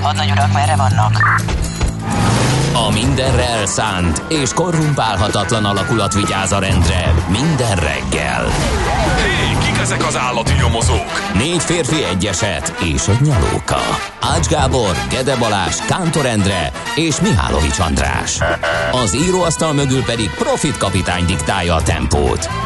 Hadnagy urak, merre vannak? A mindenre elszánt és korrumpálhatatlan alakulat vigyáz a rendre minden reggel. Hé, kik ezek az állati nyomozók? Négy férfi egyeset és egy nyalóka. Ács Gábor, Gede Balázs, Kántor Endre és Mihálovics András. Az íróasztal mögül pedig Profit kapitány diktálja a tempót.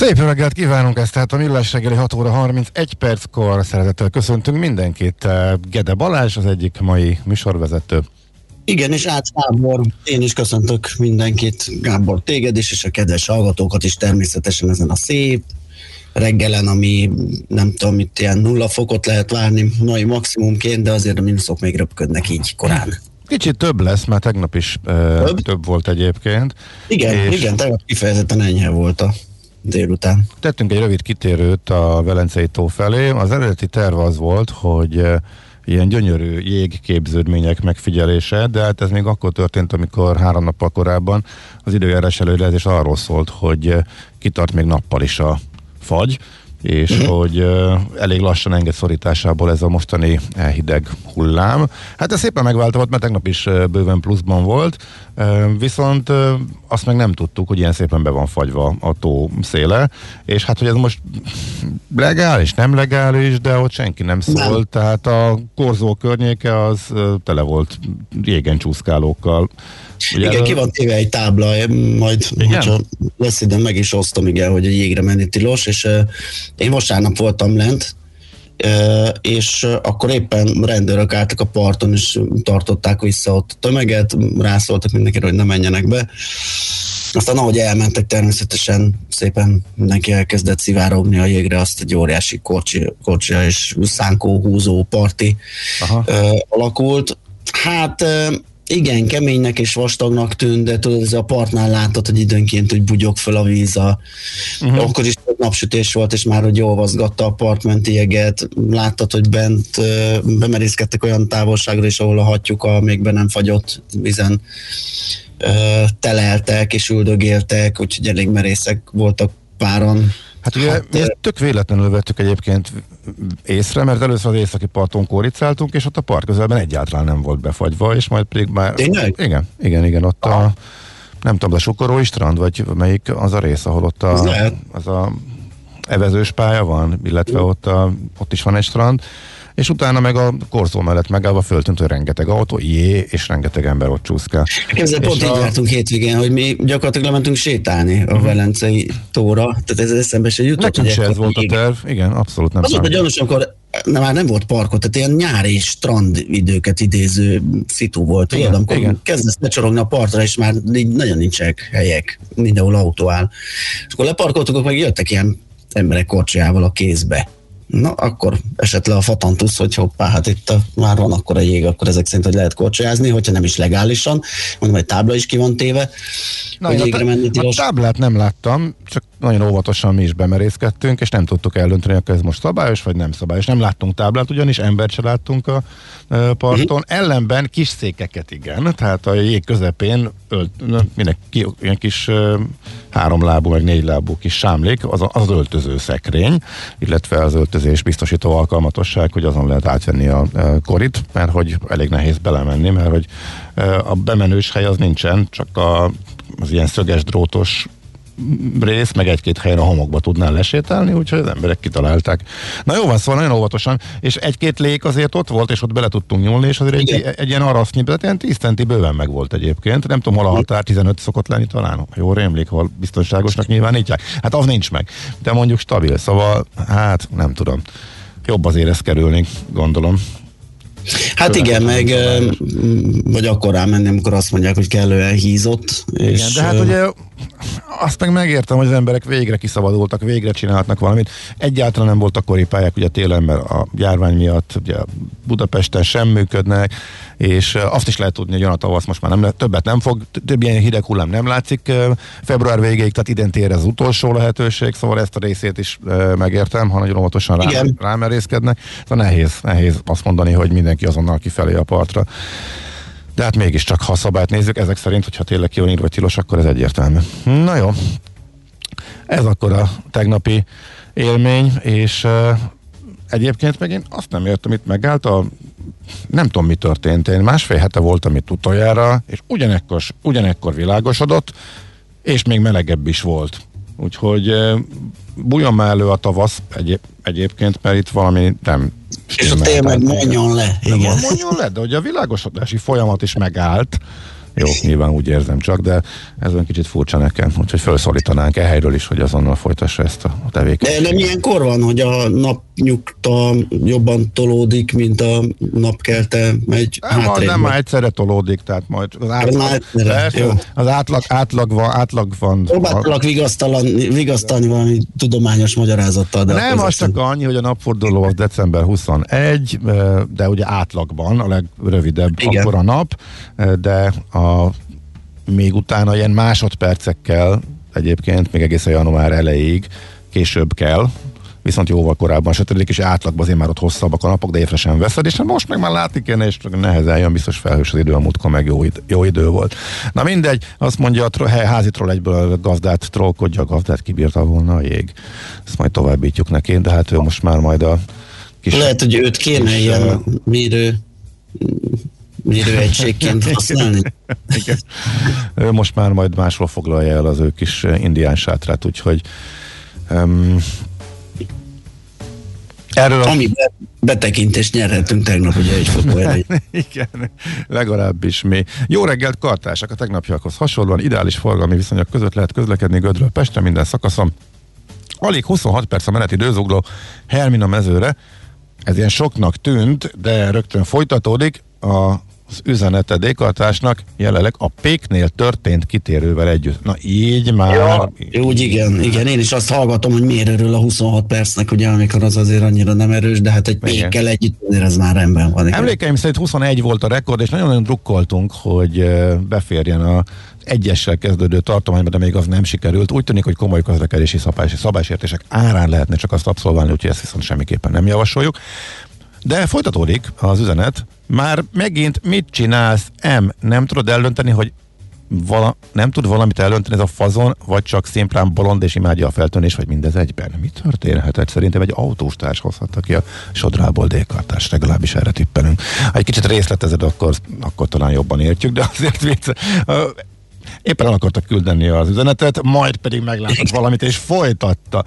Szép reggelt kívánunk, ezt tehát a Millás reggeli 6 óra 31 perckor szeretettel köszöntünk mindenkit. Gede Balázs az egyik mai műsorvezető. Igen, és Ács Gábor, én is köszöntök mindenkit, Gábor téged is, és a kedves hallgatókat is természetesen ezen a szép reggelen, ami nem tudom, itt ilyen nulla fokot lehet várni mai maximumként, de azért a mínuszok még röpködnek így korán. Kicsit több lesz, mert tegnap is több, több, több volt egyébként. Igen, és igen, tegnap kifejezetten enyhe volt a délután. Tettünk egy rövid kitérőt a Velencei tó felé. Az eredeti terv az volt, hogy ilyen gyönyörű jégképződmények megfigyelése, de hát ez még akkor történt, amikor három nappal korábban az időjárás előrejelzés arról szólt, hogy kitart még nappal is a fagy, és uh-huh. hogy uh, elég lassan enged szorításából ez a mostani hideg hullám. Hát ez szépen megváltozott, mert tegnap is uh, bőven pluszban volt, viszont azt meg nem tudtuk, hogy ilyen szépen be van fagyva a tó széle, és hát, hogy ez most legális, nem legális, de ott senki nem szólt, nem. tehát a korzó környéke az tele volt régen csúszkálókkal, Ugye igen, ki van téve egy tábla, majd igen? hogyha lesz ide, meg is osztom, igen, hogy a jégre menni tilos, és uh, én vasárnap voltam lent, és akkor éppen rendőrök álltak a parton, és tartották vissza ott a tömeget, rászóltak mindenkire, hogy ne menjenek be. Aztán ahogy elmentek, természetesen szépen mindenki elkezdett szivárogni a jégre, azt egy óriási kocsi, kocsi és szánkó húzó parti Aha. alakult. Hát igen, keménynek és vastagnak tűnt, de tudod, ez a partnál látod, hogy időnként úgy bugyog fel a víz. A, uh-huh. Akkor is napsütés volt, és már hogy olvaszgatta a partmenti jeget. Láttad, hogy bent bemerészkedtek olyan távolságra is, ahol a hatjuk a még be nem fagyott vízen teleltek és üldögéltek, úgyhogy elég merészek voltak páran. Hát ugye hát, mi ezt tök véletlenül vettük egyébként észre, mert először az északi parton kóricáltunk, és ott a part közelben egyáltalán nem volt befagyva, és majd pedig már... Tényleg? Igen, igen, igen, ott a nem tudom, a Sukorói strand, vagy melyik az a rész, ahol ott a, az a evezős pálya van, illetve ott, a, ott is van egy strand, és utána meg a korzó mellett megállva föltűnt, hogy rengeteg autó, jé, és rengeteg ember ott csúszkál. Képzeld, pont a... így jártunk hétvégén, hogy mi gyakorlatilag lementünk sétálni a uh-huh. Velencei tóra, tehát ez eszembe se jutott. Nekünk se ez volt a terv, igen, abszolút nem Az volt a gyanús, amikor na, már nem volt parkot, tehát ilyen nyári strand időket idéző szitu volt, tudod, amikor igen. kezdesz lecsorogni a partra, és már így nagyon nincsenek helyek, mindenhol autó áll. És akkor leparkoltuk, akkor meg jöttek ilyen emberek korcsolyával a kézbe Na, akkor esett le a fatantusz, hogy hoppá, hát itt már van akkor a jég, akkor ezek szerint, hogy lehet korcsolyázni, hogyha nem is legálisan. Mondom, hogy tábla is ki van téve, Na, hogy jégre menni tilos. A táblát nem láttam, csak nagyon óvatosan mi is bemerészkedtünk, és nem tudtuk eldönteni, hogy ez most szabályos, vagy nem szabályos. Nem láttunk táblát, ugyanis embert se láttunk a parton. Uh-huh. Ellenben kis székeket igen, tehát a jég közepén ölt, minek, ki, ilyen kis háromlábú, meg négylábú kis sámlék, az, az öltöző szekrény, illetve az öltözés biztosító alkalmatosság, hogy azon lehet átvenni a korit, mert hogy elég nehéz belemenni, mert hogy a bemenős hely az nincsen, csak a, az ilyen szöges drótos rész, meg egy-két helyen a homokba tudnál lesétálni, úgyhogy az emberek kitalálták. Na jó van, szóval nagyon óvatosan, és egy-két lék azért ott volt, és ott bele tudtunk nyúlni, és azért egy, egy, ilyen arasznyi, tehát ilyen 10 centi bőven meg volt egyébként. Nem tudom, hol a határ 15 szokott lenni talán. Jó rémlik, hol biztonságosnak nyilvánítják. Hát az nincs meg. De mondjuk stabil, szóval hát nem tudom. Jobb azért ezt kerülni, gondolom. Hát igen, meg vagy akkor rámenni, amikor azt mondják, hogy kellően hízott. Igen, és de hát ugye azt meg megértem, hogy az emberek végre kiszabadultak, végre csinálhatnak valamit. Egyáltalán nem voltak koripályák ugye télen, mert a járvány miatt ugye Budapesten sem működnek, és azt is lehet tudni, hogy jön a tavasz most már nem, többet nem fog, több ilyen hideg hullám nem látszik február végéig, tehát idén tér az utolsó lehetőség, szóval ezt a részét is megértem, ha nagyon óvatosan rá, rámerészkednek. Szóval nehéz, nehéz azt mondani, hogy mindenki azonnal kifelé a partra. De hát mégiscsak, ha a szabályt nézzük, ezek szerint, hogyha tényleg ki van írva tilos, akkor ez egyértelmű. Na jó, ez akkor a tegnapi élmény, és uh, egyébként meg én azt nem értem, itt megállt a nem tudom, mi történt. Én másfél hete voltam itt utoljára, és ugyanekkor, ugyanekkor világosodott, és még melegebb is volt. Úgyhogy bújjon már elő a tavasz egyéb, egyébként, mert itt valami nem És a tél meg mondjon le. Igen. Mondjon le, de hogy a világosodási folyamat is megállt, jó, nyilván úgy érzem csak, de ez olyan kicsit furcsa nekem, úgyhogy felszólítanánk e helyről is, hogy azonnal folytassa ezt a tevékenységet. De nem ilyenkor van, hogy a napnyugta jobban tolódik, mint a napkelte megy nem, hátrébb. Nem, már egyszerre tolódik, tehát majd az átlag, persze, az átlag, átlag van. Átlag van Próbáltalak vigasztalni valami tudományos magyarázattal. De nem, az csak annyi, hogy a napforduló az december 21, de ugye átlagban a legrövidebb Igen. akkor a nap, de a, még utána ilyen másodpercekkel egyébként még egészen január elejéig később kell, viszont jóval korábban sötétedik, és átlagban azért már ott hosszabbak a napok, de észre sem veszed, és hát most meg már látni kéne, és nehezen jön, biztos felhős az idő, a múltkor meg jó, id- jó idő volt. Na mindegy, azt mondja a tro- házi troll egyből a gazdát trollkodja, a gazdát kibírta volna a jég. Ezt majd továbbítjuk neki, de hát ő most már majd a kis... Lehet, hogy őt kéne kis, ilyen mérő mérőegységként használni. Igen. Ő most már majd máshol foglalja el az ő kis indián sátrát, úgyhogy um, Erről Ami a... betekintést nyerhetünk tegnap, ugye egy fotóerejű. Igen, legalábbis mi. Jó reggelt, kartársak! A tegnapiakhoz hasonlóan ideális forgalmi viszonyok között lehet közlekedni Gödről Pestre minden szakaszon. Alig 26 perc a meneti időzugló Hermina mezőre. Ez ilyen soknak tűnt, de rögtön folytatódik. A az üzenete Dékartásnak jelenleg a péknél történt kitérővel együtt. Na így már... Ja, úgy igen, igen, én is azt hallgatom, hogy miért erről a 26 percnek, ugye, amikor az azért annyira nem erős, de hát egy pékkel együtt ez már rendben van. Emlékeim szerint 21 volt a rekord, és nagyon-nagyon drukkoltunk, hogy beférjen a egyessel kezdődő tartományba, de még az nem sikerült. Úgy tűnik, hogy komoly közlekedési szabálys, szabálysértések árán lehetne csak azt abszolválni, úgyhogy ezt viszont semmiképpen nem javasoljuk. De folytatódik az üzenet. Már megint mit csinálsz, M? Nem tudod eldönteni, hogy vala, nem tud valamit eldönteni ez a fazon, vagy csak szimplán bolond és imádja a feltűnés, vagy mindez egyben? Mi történhetett? Szerintem egy autóstárs hozhatta ki a sodrából dékartást, legalábbis erre tippelünk. Ha egy kicsit részletezed, akkor, akkor talán jobban értjük, de azért vicc, éppen el akartak küldeni az üzenetet, majd pedig meglátott valamit, és folytatta.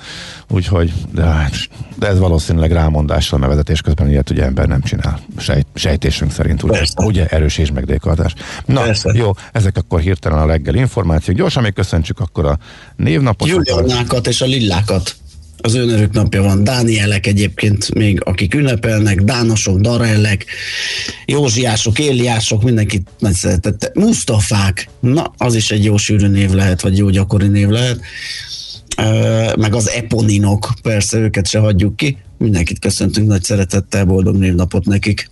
Úgyhogy, de, hát, de ez valószínűleg rámondással, mert vezetés közben ilyet ugye ember nem csinál. Sejt, sejtésünk szerint, ugye, ugye erős és megdékadás. Na, Persze. jó, ezek akkor hirtelen a reggel információk. Gyorsan még köszöntsük akkor a névnapot. Julianákat és a lillákat az önörök napja van. Dánielek egyébként még, akik ünnepelnek, Dánosok, Darellek, Józsiások, Éliások, mindenkit nagy szeretette. Mustafák, na, az is egy jó sűrű név lehet, vagy jó gyakori név lehet. Meg az Eponinok, persze őket se hagyjuk ki. Mindenkit köszöntünk nagy szeretettel, boldog névnapot nekik.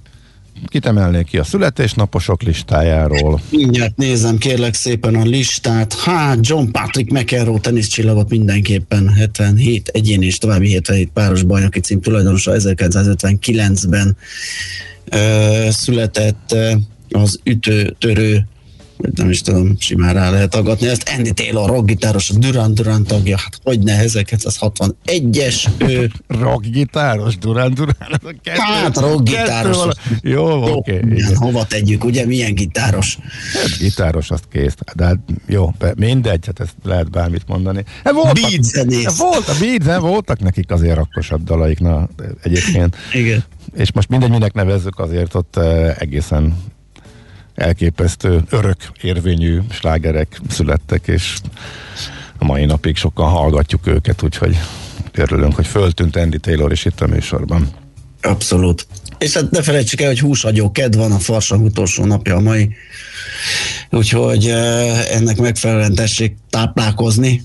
Kit emelnék ki a születésnaposok listájáról? Mindjárt nézem kérlek szépen a listát. Hát John Patrick McEnroe teniszcsillagot mindenképpen 77 egyén és további 77 páros bajnoki cím tulajdonosa 1959-ben ö, született az ütő-törő nem is tudom, simán rá lehet aggatni. Ezt Andy Taylor, rockgitáros, a Duran Duran tagja, hát hogy ne, 1961-es ő. rockgitáros, Duran Duran? Hát rockgitáros. Jó, oké. Okay, hova tegyük, ugye, milyen gitáros? Hát, gitáros, azt kész. De hát jó, mindegy, hát ezt lehet bármit mondani. Hát voltak, Beat volt, a beat, voltak nekik azért rakkosabb dalaik, na, egyébként. Igen. És most mindegy, minek nevezzük, azért ott egészen elképesztő, örök érvényű slágerek születtek, és a mai napig sokan hallgatjuk őket, úgyhogy örülünk, hogy föltűnt Andy Taylor is itt a műsorban. Abszolút. És hát ne felejtsük el, hogy húsagyó ked van, a farsang utolsó napja a mai, úgyhogy ennek megfelelően tessék táplálkozni.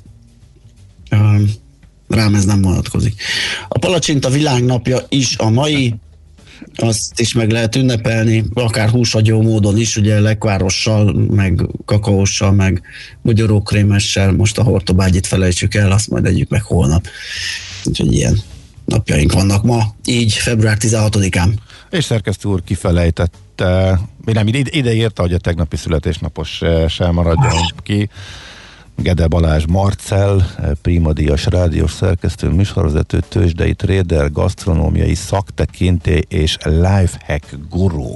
Rám ez nem vonatkozik. A palacsinta világnapja is a mai, azt is meg lehet ünnepelni, akár húsagyó módon is, ugye lekvárossal, meg kakaóssal, meg magyarókrémessel, most a hortobágyit felejtsük el, azt majd együk meg holnap. Úgyhogy ilyen napjaink vannak ma, így február 16-án. És szerkesztő úr kifelejtette, nem, ide, ide írta, hogy a tegnapi születésnapos sem maradjon ki. Gede Balázs Marcel, eh, Primadias rádiós szerkesztő, műsorvezető, tőzsdei trader, gasztronómiai szaktekinté és lifehack guru.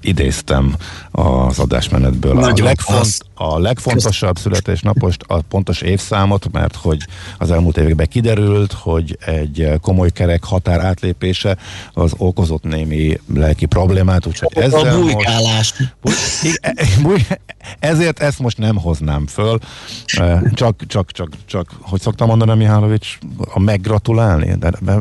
Idéztem az adásmenetből. a, legfont, a legfontosabb születésnapost, a pontos évszámot, mert hogy az elmúlt években kiderült, hogy egy komoly kerek határ átlépése az okozott némi lelki problémát, úgyhogy ezzel most, ezért ezt most nem hoznám föl, csak, csak, csak, csak, hogy szoktam mondani Mihálovics, a meggratulálni. De, de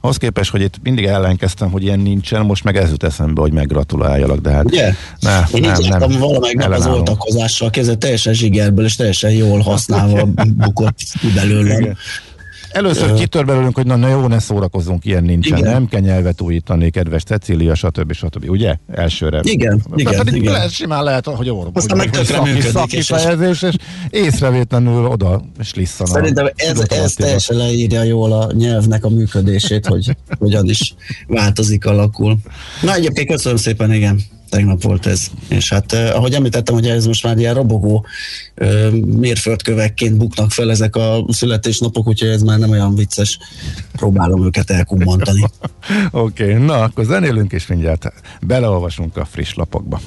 ahhoz képest, hogy itt mindig ellenkeztem, hogy ilyen nincsen, most meg ez jut eszembe, hogy meggratuláljak, de hát Ugye? Ne, Én nem, így nem, valamelyik nap az oltakozással, kezdve teljesen zsigerből és teljesen jól használva bukott belőlem. Igen. Először uh, kitör belőlünk, hogy na, na jó, ne szórakozzunk, ilyen nincsen. Igen. Nem kell nyelvet újítani, kedves Cecília, stb. stb. Ugye? Elsőre. Igen, igen, pedig igen. Lehet, simán lehet, hogy orvos. Aztán meg tökre működik. Szaki fejezés, és észrevétlenül oda és lisszana. Szerintem ez, ez teljesen leírja jól a nyelvnek a működését, hogy hogyan is változik, alakul. Na egyébként köszönöm szépen, igen tegnap volt ez. És hát eh, ahogy említettem, hogy ez most már ilyen robogó eh, mérföldkövekként buknak fel ezek a születésnapok, úgyhogy ez már nem olyan vicces. Próbálom őket elkummantani. Oké, okay, na akkor zenélünk, és mindjárt beleolvasunk a friss lapokba.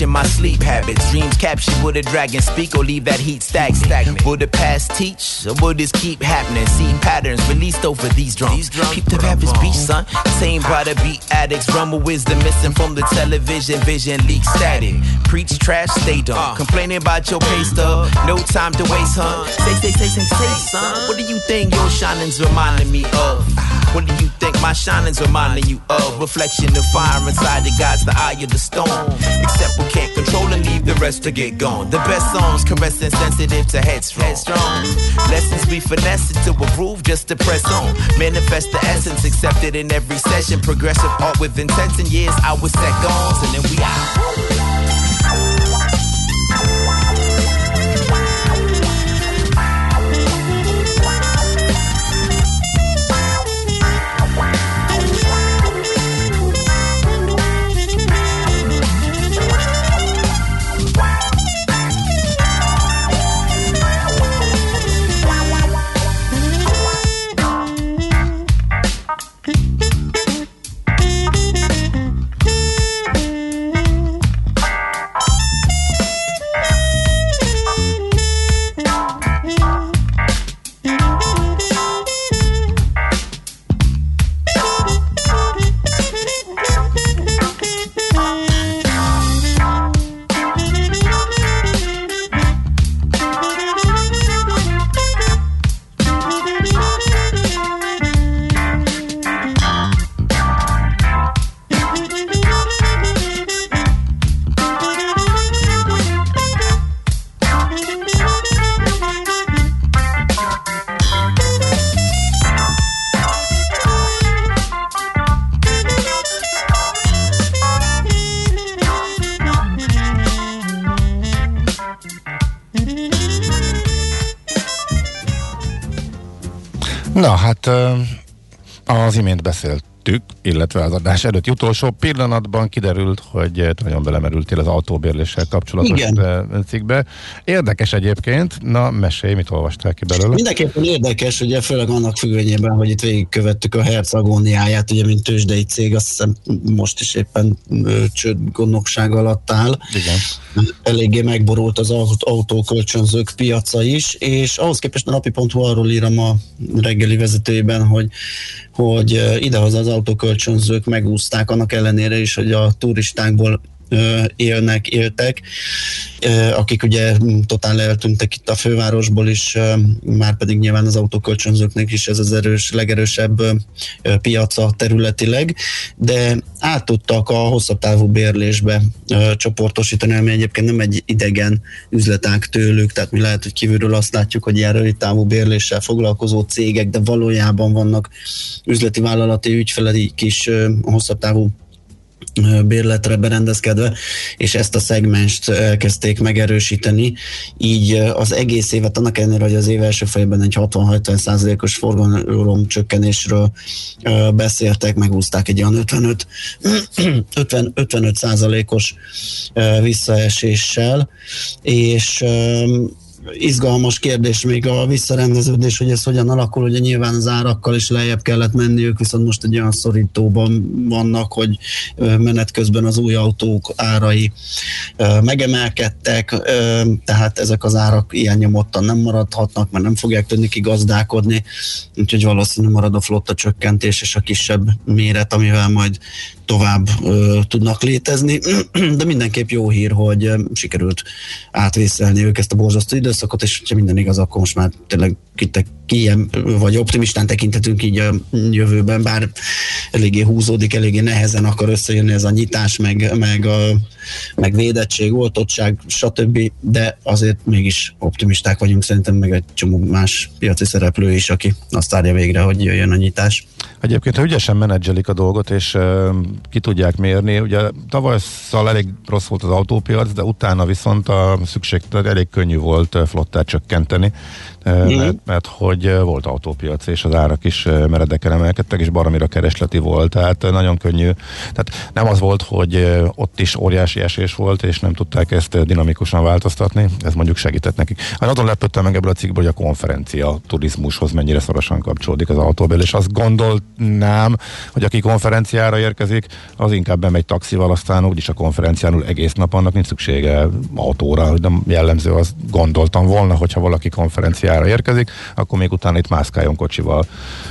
Matching my sleep habits. Dreams captured with a dragon speak or leave that heat stagnant. stagnant. Will the past teach or will this keep happening? See patterns released over these drums. drums Keep the rappers beach, son. Same by the beat addicts. Rumble wisdom missing from the television. Vision leak static. Preach trash, stay dumb. Uh. Complaining about your pay stub. No time to waste, huh? Say, say, say, say, say, son. What do you think your shining's reminding me of? What do you think my shining's reminding you of? Reflection of fire inside the God's the eye of the storm. Except we can't control and leave the rest to get gone. The best songs caressing sensitive to headstrong. headstrong. Lessons we finesse it to a groove just to press on. Manifest the essence accepted in every session. Progressive art with intents and years I was seconds and then we out. Hát az imént beszélt illetve az adás előtt utolsó pillanatban kiderült, hogy nagyon belemerültél az autóbérléssel kapcsolatos Igen. Eh, cikkbe. Érdekes egyébként, na mesélj, mit olvastál ki belőle? Mindenképpen érdekes, ugye főleg annak függvényében, hogy itt végigkövettük a Herz agóniáját, ugye mint tőzsdei cég, azt hiszem most is éppen csőd gondnokság alatt áll. Igen. Eléggé megborult az autókölcsönzők piaca is, és ahhoz képest a napi.hu arról írom a reggeli vezetőjében, hogy, hogy idehaza az autókölcsönzők megúzták, annak ellenére is, hogy a turistákból élnek, éltek, akik ugye totál eltűntek itt a fővárosból is, már pedig nyilván az autókölcsönzőknek is ez az erős, legerősebb piaca területileg, de át tudtak a hosszabb távú bérlésbe csoportosítani, ami egyébként nem egy idegen üzletág tőlük, tehát mi lehet, hogy kívülről azt látjuk, hogy ilyen rövid távú bérléssel foglalkozó cégek, de valójában vannak üzleti vállalati ügyfeleik is hosszabb távú bérletre berendezkedve, és ezt a szegmenst elkezdték megerősíteni, így az egész évet, annak ellenére, hogy az év első fejében egy 60-70 os forgalom csökkenésről beszéltek, megúzták egy olyan 55, 50, 55 százalékos visszaeséssel, és izgalmas kérdés még a visszarendeződés, hogy ez hogyan alakul, ugye nyilván az árakkal is lejjebb kellett menni, ők viszont most egy olyan szorítóban vannak, hogy menet közben az új autók árai megemelkedtek, tehát ezek az árak ilyen nyomottan nem maradhatnak, mert nem fogják tudni kigazdálkodni, úgyhogy valószínűleg marad a flotta csökkentés és a kisebb méret, amivel majd tovább ö, tudnak létezni, de mindenképp jó hír, hogy sikerült átvészelni ők ezt a borzasztó időszakot, és ha minden igaz, akkor most már tényleg ilyen, vagy optimistán tekintetünk így a jövőben, bár eléggé húzódik, eléggé nehezen akar összejönni ez a nyitás, meg, meg, a, meg védettség, oltottság, stb., de azért mégis optimisták vagyunk, szerintem meg egy csomó más piaci szereplő is, aki azt várja végre, hogy jöjjön a nyitás. Egyébként, ha ügyesen menedzselik a dolgot, és uh, ki tudják mérni, ugye tavasszal elég rossz volt az autópiac, de utána viszont a szükség elég könnyű volt flottát csökkenteni, mm. mert, mert hogy volt autópiac, és az árak is meredeken emelkedtek, és baromira keresleti volt, tehát nagyon könnyű. Tehát nem az volt, hogy ott is óriási esés volt, és nem tudták ezt dinamikusan változtatni, ez mondjuk segített nekik. Hát azon lepődtem meg ebből a cikkből, hogy a konferencia turizmushoz mennyire szorosan kapcsolódik az autóbél, és azt gondolnám, hogy aki konferenciára érkezik, az inkább bemegy taxival, aztán úgyis a konferencián egész nap annak nincs szüksége autóra, hogy nem jellemző, azt gondoltam volna, hogyha valaki konferenciára Angliára érkezik, akkor még utána itt mászkáljon kocsival,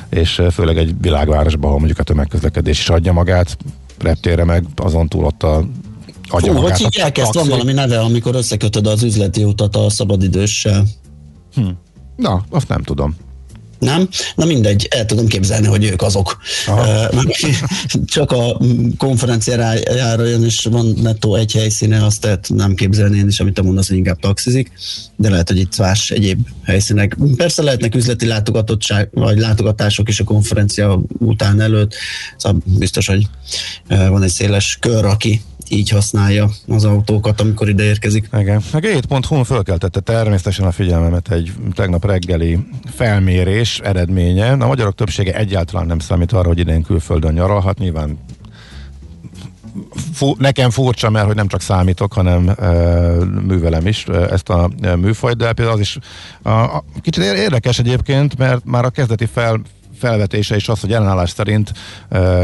és főleg egy világvárosban, ahol mondjuk a tömegközlekedés is adja magát, reptére meg azon túl ott a adja Hú, magát. Hogy hívják ezt? Van valami neve, amikor összekötöd az üzleti utat a szabadidőssel. Hm. Na, azt nem tudom nem? Na mindegy, el tudom képzelni, hogy ők azok. Csak a konferenciára jön, és van nettó egy helyszíne, azt el nem képzelni én is, amit te mondasz, hogy inkább taxizik, de lehet, hogy itt más egyéb helyszínek. Persze lehetnek üzleti látogatottság, vagy látogatások is a konferencia után előtt, szóval biztos, hogy van egy széles kör, aki így használja az autókat, amikor ide érkezik. Igen. A Gate.hu fölkeltette természetesen a figyelmemet egy tegnap reggeli felmérés eredménye. A magyarok többsége egyáltalán nem számít arra, hogy idén külföldön nyaralhat. Nyilván fu, nekem furcsa, mert hogy nem csak számítok, hanem e, művelem is e, ezt a e, műfajt, de például az is a, a, kicsit érdekes egyébként, mert már a kezdeti fel, felvetése is az, hogy ellenállás szerint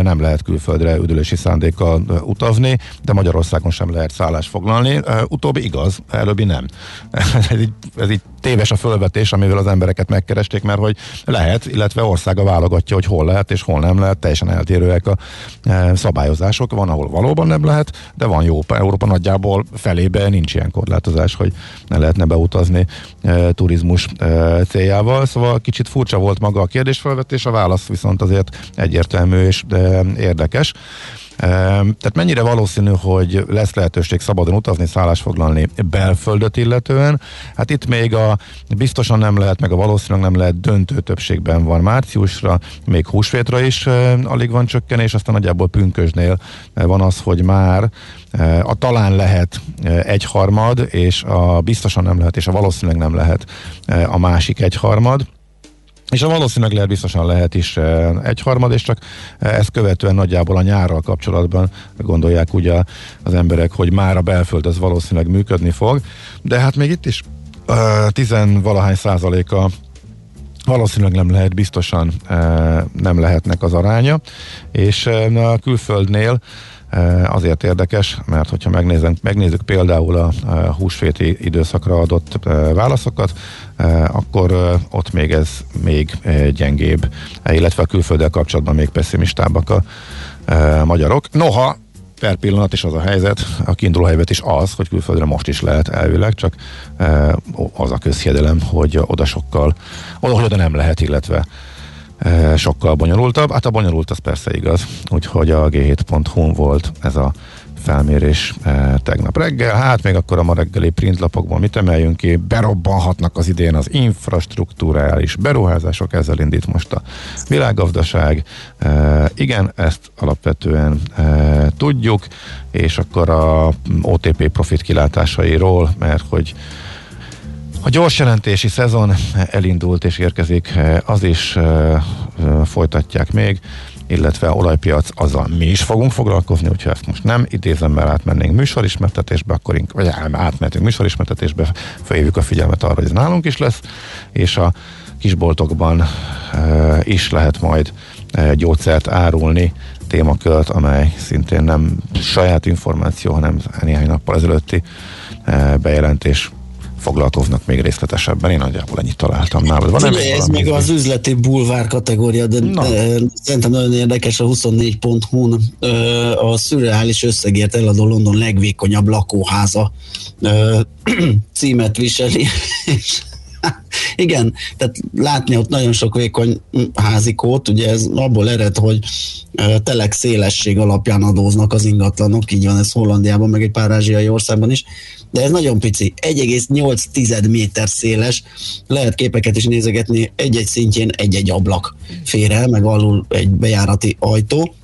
nem lehet külföldre üdülési szándékkal utazni, de Magyarországon sem lehet szállást foglalni. Utóbbi igaz, előbbi nem. ez, így, ez így téves a fölvetés, amivel az embereket megkeresték, mert hogy lehet, illetve országa válogatja, hogy hol lehet és hol nem lehet, teljesen eltérőek a szabályozások. Van, ahol valóban nem lehet, de van jó. Európa nagyjából felébe nincs ilyen korlátozás, hogy ne lehetne beutazni turizmus céljával. Szóval kicsit furcsa volt maga a kérdésfelvetés, a válasz viszont azért egyértelmű és érdekes. Tehát mennyire valószínű, hogy lesz lehetőség szabadon utazni, szállás foglalni belföldöt illetően? Hát itt még a biztosan nem lehet, meg a valószínűleg nem lehet döntő többségben van márciusra, még húsvétra is alig van csökkenés, aztán nagyjából pünkösnél van az, hogy már a talán lehet egyharmad, és a biztosan nem lehet, és a valószínűleg nem lehet a másik egyharmad. És a valószínűleg lehet biztosan lehet is egyharmad, és csak ezt követően nagyjából a nyárral kapcsolatban gondolják ugye az emberek, hogy már a belföld az valószínűleg működni fog, de hát még itt is tizenvalahány százaléka valószínűleg nem lehet, biztosan nem lehetnek az aránya, és a külföldnél azért érdekes, mert hogyha megnézünk, megnézzük például a, húsvéti időszakra adott válaszokat, akkor ott még ez még gyengébb, illetve a külfölddel kapcsolatban még pessimistábbak a magyarok. Noha per pillanat is az a helyzet, a kiinduló helyzet is az, hogy külföldre most is lehet elvileg, csak az a közhiedelem, hogy oda sokkal, oda, oda nem lehet, illetve sokkal bonyolultabb. Hát a bonyolult az persze igaz, úgyhogy a g7.hu volt ez a felmérés tegnap reggel. Hát még akkor a ma reggeli printlapokból mit emeljünk ki? Berobbanhatnak az idén az infrastruktúrális beruházások, ezzel indít most a világgazdaság. Igen, ezt alapvetően tudjuk, és akkor a OTP profit kilátásairól, mert hogy a gyors jelentési szezon elindult és érkezik, az is folytatják még, illetve olajpiac, azzal mi is fogunk foglalkozni, úgyhogy ezt most nem idézem, mert átmennénk műsorismertetésbe, akkor inkább, vagy átmentünk műsorismertetésbe, felhívjuk a figyelmet arra, hogy ez nálunk is lesz, és a kisboltokban e, is lehet majd e, gyógyszert árulni, témakört, amely szintén nem saját információ, hanem néhány nappal ezelőtti e, bejelentés foglalkoznak még részletesebben. Én nagyjából ennyit találtam nálad. Van Figyelj, ez még az üzleti bulvár kategória, de, de szerintem nagyon érdekes a 24.hu-n a szürreális összegért eladó London legvékonyabb lakóháza címet viseli, igen, tehát látni ott nagyon sok vékony házikót, ugye ez abból ered, hogy telek szélesség alapján adóznak az ingatlanok, így van ez Hollandiában, meg egy pár ázsiai országban is, de ez nagyon pici, 1,8 méter széles, lehet képeket is nézegetni, egy-egy szintjén egy-egy ablak fér el, meg alul egy bejárati ajtó,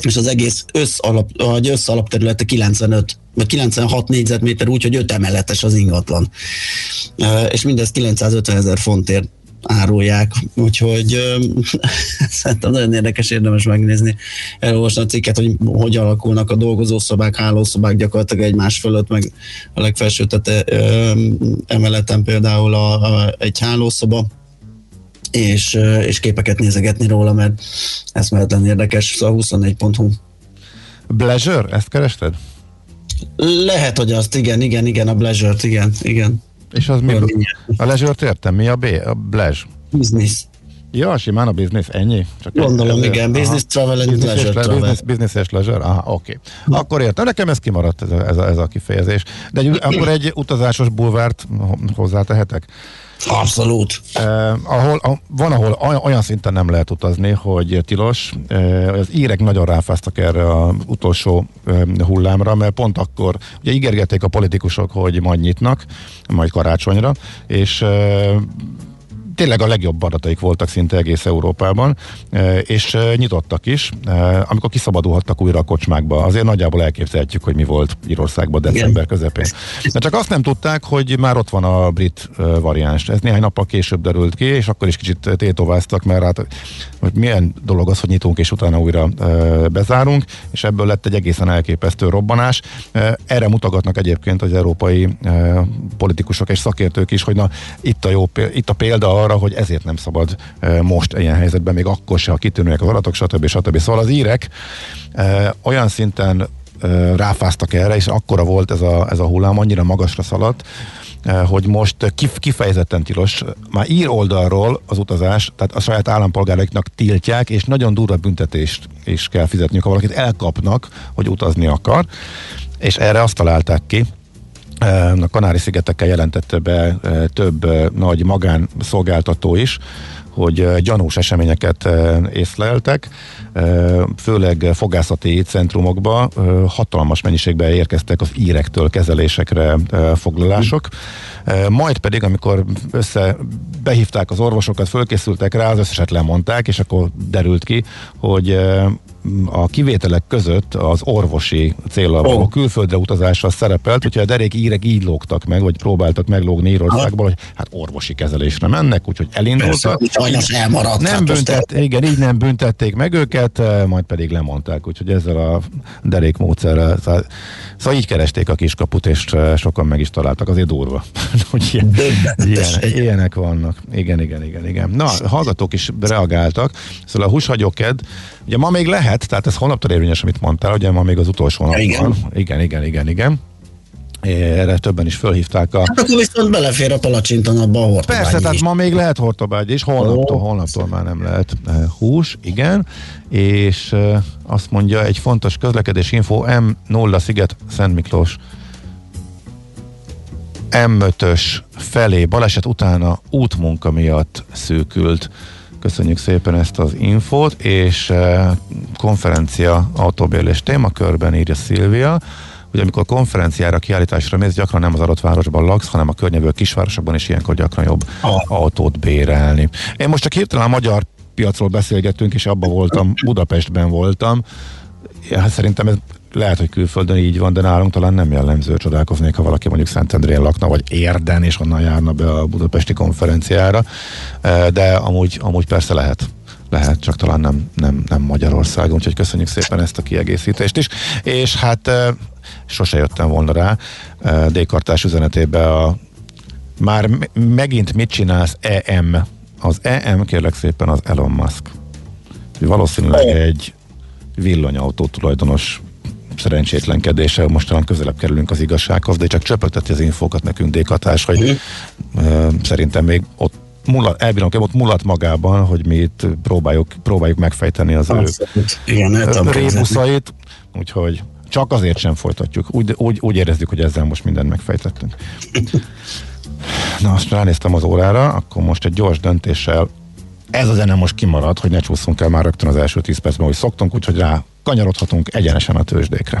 és az egész összalap, az összalapterülete 95 vagy 96 négyzetméter úgy, hogy 5 emeletes az ingatlan. És mindez 950 ezer fontért árulják, úgyhogy szerintem nagyon érdekes, érdemes megnézni, elolvasni a cikket, hogy hogy alakulnak a dolgozószobák, hálószobák gyakorlatilag egymás fölött, meg a legfelső tete emeleten például a, a, egy hálószoba, és, és képeket nézegetni róla, mert ez mehetlen érdekes, szóval 24.hu. Pleasure, ezt kerested? Lehet, hogy azt, igen, igen, igen, a pleasure igen, igen. És az mi? A leisure értem, mi a B? A pleasure? Business. Ja, simán a business, ennyi? Csak Gondolom, ez, igen, business aha. travel and business leisure travel. Business, business és leisure, aha, oké. Okay. Akkor értem, nekem ez kimaradt ez a, ez a, ez a kifejezés. De egy, akkor egy utazásos bulvárt hozzátehetek? Abszolút. Eh, ahol, a, van, ahol olyan szinten nem lehet utazni, hogy tilos. Eh, az írek nagyon ráfáztak erre az utolsó eh, hullámra, mert pont akkor ugye ígérgették a politikusok, hogy majd nyitnak, majd karácsonyra, és eh, tényleg a legjobb adataik voltak szinte egész Európában, e, és e, nyitottak is, e, amikor kiszabadulhattak újra a kocsmákba. Azért nagyjából elképzelhetjük, hogy mi volt Írországban december közepén. De csak azt nem tudták, hogy már ott van a brit variáns. Ez néhány nappal később derült ki, és akkor is kicsit tétováztak, mert hát, hogy milyen dolog az, hogy nyitunk, és utána újra bezárunk, és ebből lett egy egészen elképesztő robbanás. Erre mutogatnak egyébként az európai politikusok és szakértők is, hogy na itt a, jó, itt a példa arra, hogy ezért nem szabad most ilyen helyzetben, még akkor se, ha kitűnőek az adatok, stb. stb. Szóval az írek olyan szinten ráfáztak erre, és akkora volt ez a, ez a hullám, annyira magasra szaladt, hogy most kifejezetten tilos, már ír oldalról az utazás, tehát a saját állampolgáraiknak tiltják, és nagyon durva büntetést is kell fizetniük, ha valakit elkapnak, hogy utazni akar, és erre azt találták ki, a Kanári-szigetekkel jelentette be több nagy magánszolgáltató is, hogy gyanús eseményeket észleltek, főleg fogászati centrumokba hatalmas mennyiségben érkeztek az írektől kezelésekre foglalások, majd pedig, amikor össze behívták az orvosokat, fölkészültek rá, az összeset lemondták, és akkor derült ki, hogy a kivételek között az orvosi célra való oh. külföldre utazásra szerepelt, hogyha a derék írek így lógtak meg, vagy próbáltak meglógni Írországból, hogy hát orvosi kezelésre mennek, úgyhogy elindultak. Persze, Sajnos elmaradt. Nem hát büntet, igen, így nem büntették meg őket, eh, majd pedig lemondták, úgyhogy ezzel a derék módszerrel, szóval, szóval így keresték a kiskaput, és eh, sokan meg is találtak, azért durva. hogy ilyen, ilyen, ilyenek vannak. Igen, igen, igen, igen. Na, hallgatók is reagáltak, szóval a húshagyóked, ugye ma még lehet, tehát ez holnaptól érvényes, amit mondtál, ugye ma még az utolsó nap Igen. van. Igen, igen, igen, igen. Erre többen is fölhívták a... Hát akkor viszont belefér a palacsintan abba a hortobágyi Persze, tehát is. ma még lehet hortobágy, és holnaptól, holnaptól már nem lehet eh, hús, igen, és eh, azt mondja, egy fontos közlekedés info, M0 Sziget Szent Miklós M5-ös felé baleset utána útmunka miatt szűkült. Köszönjük szépen ezt az infót, és eh, konferencia autóbérlés témakörben írja Szilvia, hogy amikor konferenciára, kiállításra mész, gyakran nem az adott városban laksz, hanem a környező kisvárosokban is ilyenkor gyakran jobb Ah. autót bérelni. Én most csak hirtelen a magyar piacról beszélgettünk, és abban voltam, Budapestben voltam. Hát szerintem ez lehet, hogy külföldön így van, de nálunk talán nem jellemző csodálkoznék, ha valaki mondjuk Szentendrén lakna, vagy Érden, és onnan járna be a budapesti konferenciára, Eh, de amúgy, amúgy persze lehet lehet, csak talán nem, nem, nem Magyarországon, úgyhogy köszönjük szépen ezt a kiegészítést is. És hát sose jöttem volna rá D-kartás üzenetébe a már me- megint mit csinálsz EM? Az EM kérlek szépen az Elon Musk. Valószínűleg egy villanyautó tulajdonos szerencsétlenkedése, most talán közelebb kerülünk az igazsághoz, de csak csöpögteti az infókat nekünk dékatás, hogy ö, szerintem még ott mulat, elbírom, ott mulat magában, hogy mi itt próbáljuk, próbáljuk megfejteni az ő Abszolút. Igen, tudom képzelni. rébuszait, úgyhogy csak azért sem folytatjuk. Úgy, úgy, úgy érezzük, hogy ezzel most mindent megfejtettünk. Na, azt ránéztem az órára, akkor most egy gyors döntéssel ez a zene most kimarad, hogy ne csúszunk el már rögtön az első 10 percben, hogy szoktunk, úgyhogy rá kanyarodhatunk egyenesen a tőzsdékre.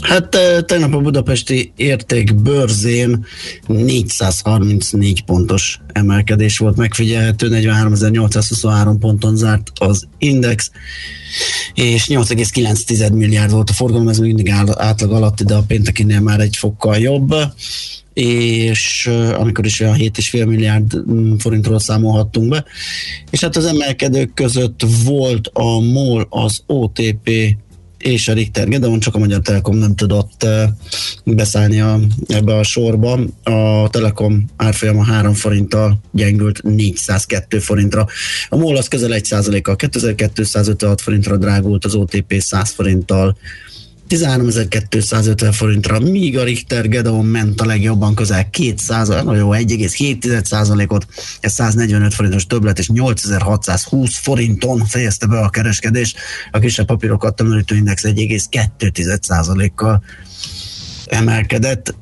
Hát tegnap a budapesti érték bőrzén 434 pontos emelkedés volt megfigyelhető, 43.823 ponton zárt az index, és 8,9 milliárd volt a forgalom, ez még mindig átlag alatt, de a péntekinél már egy fokkal jobb és amikor is olyan 7,5 milliárd mm, forintról számolhattunk be. És hát az emelkedők között volt a MOL, az OTP és a Richter Gedeon, csak a Magyar Telekom nem tudott beszállni a, ebbe a sorba. A Telekom árfolyama 3 forinttal gyengült 402 forintra. A MOL az közel 1% kal 2256 forintra drágult, az OTP 100 forinttal 13.250 forintra, míg a Richter Gedeon ment a legjobban közel 200, nagyon jó, 1,7% ot ez 145 forintos többlet, és 8620 forinton fejezte be a kereskedést. A kisebb papírokat tömörítő index 1,2% kal emelkedett,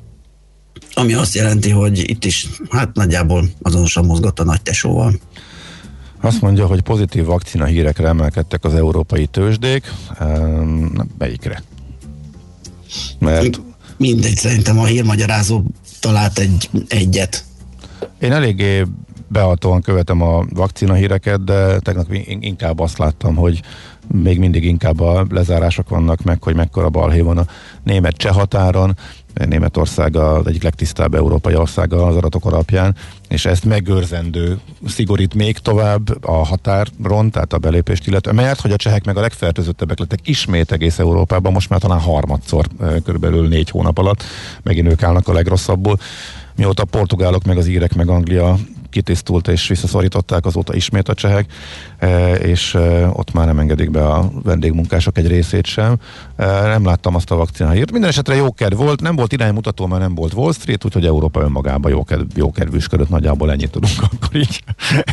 ami azt jelenti, hogy itt is hát nagyjából azonosan mozgott a nagy tesóval. Azt mondja, hogy pozitív vakcina hírekre emelkedtek az európai tőzsdék. Ehm, Melyikre? Mert Mindegy, szerintem a hírmagyarázó talált egy, egyet. Én eléggé behatóan követem a vakcina híreket, de tegnap in- inkább azt láttam, hogy még mindig inkább a lezárások vannak meg, hogy mekkora balhé van a német-cseh határon. Németország az egyik legtisztább európai országa az adatok alapján, és ezt megőrzendő szigorít még tovább a határon, tehát a belépést illetve, mert hogy a csehek meg a legfertőzöttebbek lettek ismét egész Európában, most már talán harmadszor, körülbelül négy hónap alatt, megint ők állnak a legrosszabbul. Mióta a portugálok, meg az írek, meg Anglia kitisztult és visszaszorították, azóta ismét a csehek, e, és e, ott már nem engedik be a vendégmunkások egy részét sem. E, Nem láttam azt a vakcináért. Minden esetre jó kedv volt, nem volt iránymutató, mert nem volt Wall Street, úgyhogy Európa önmagában jó, kedv, jó kedvűsködött, nagyjából ennyit tudunk akkor így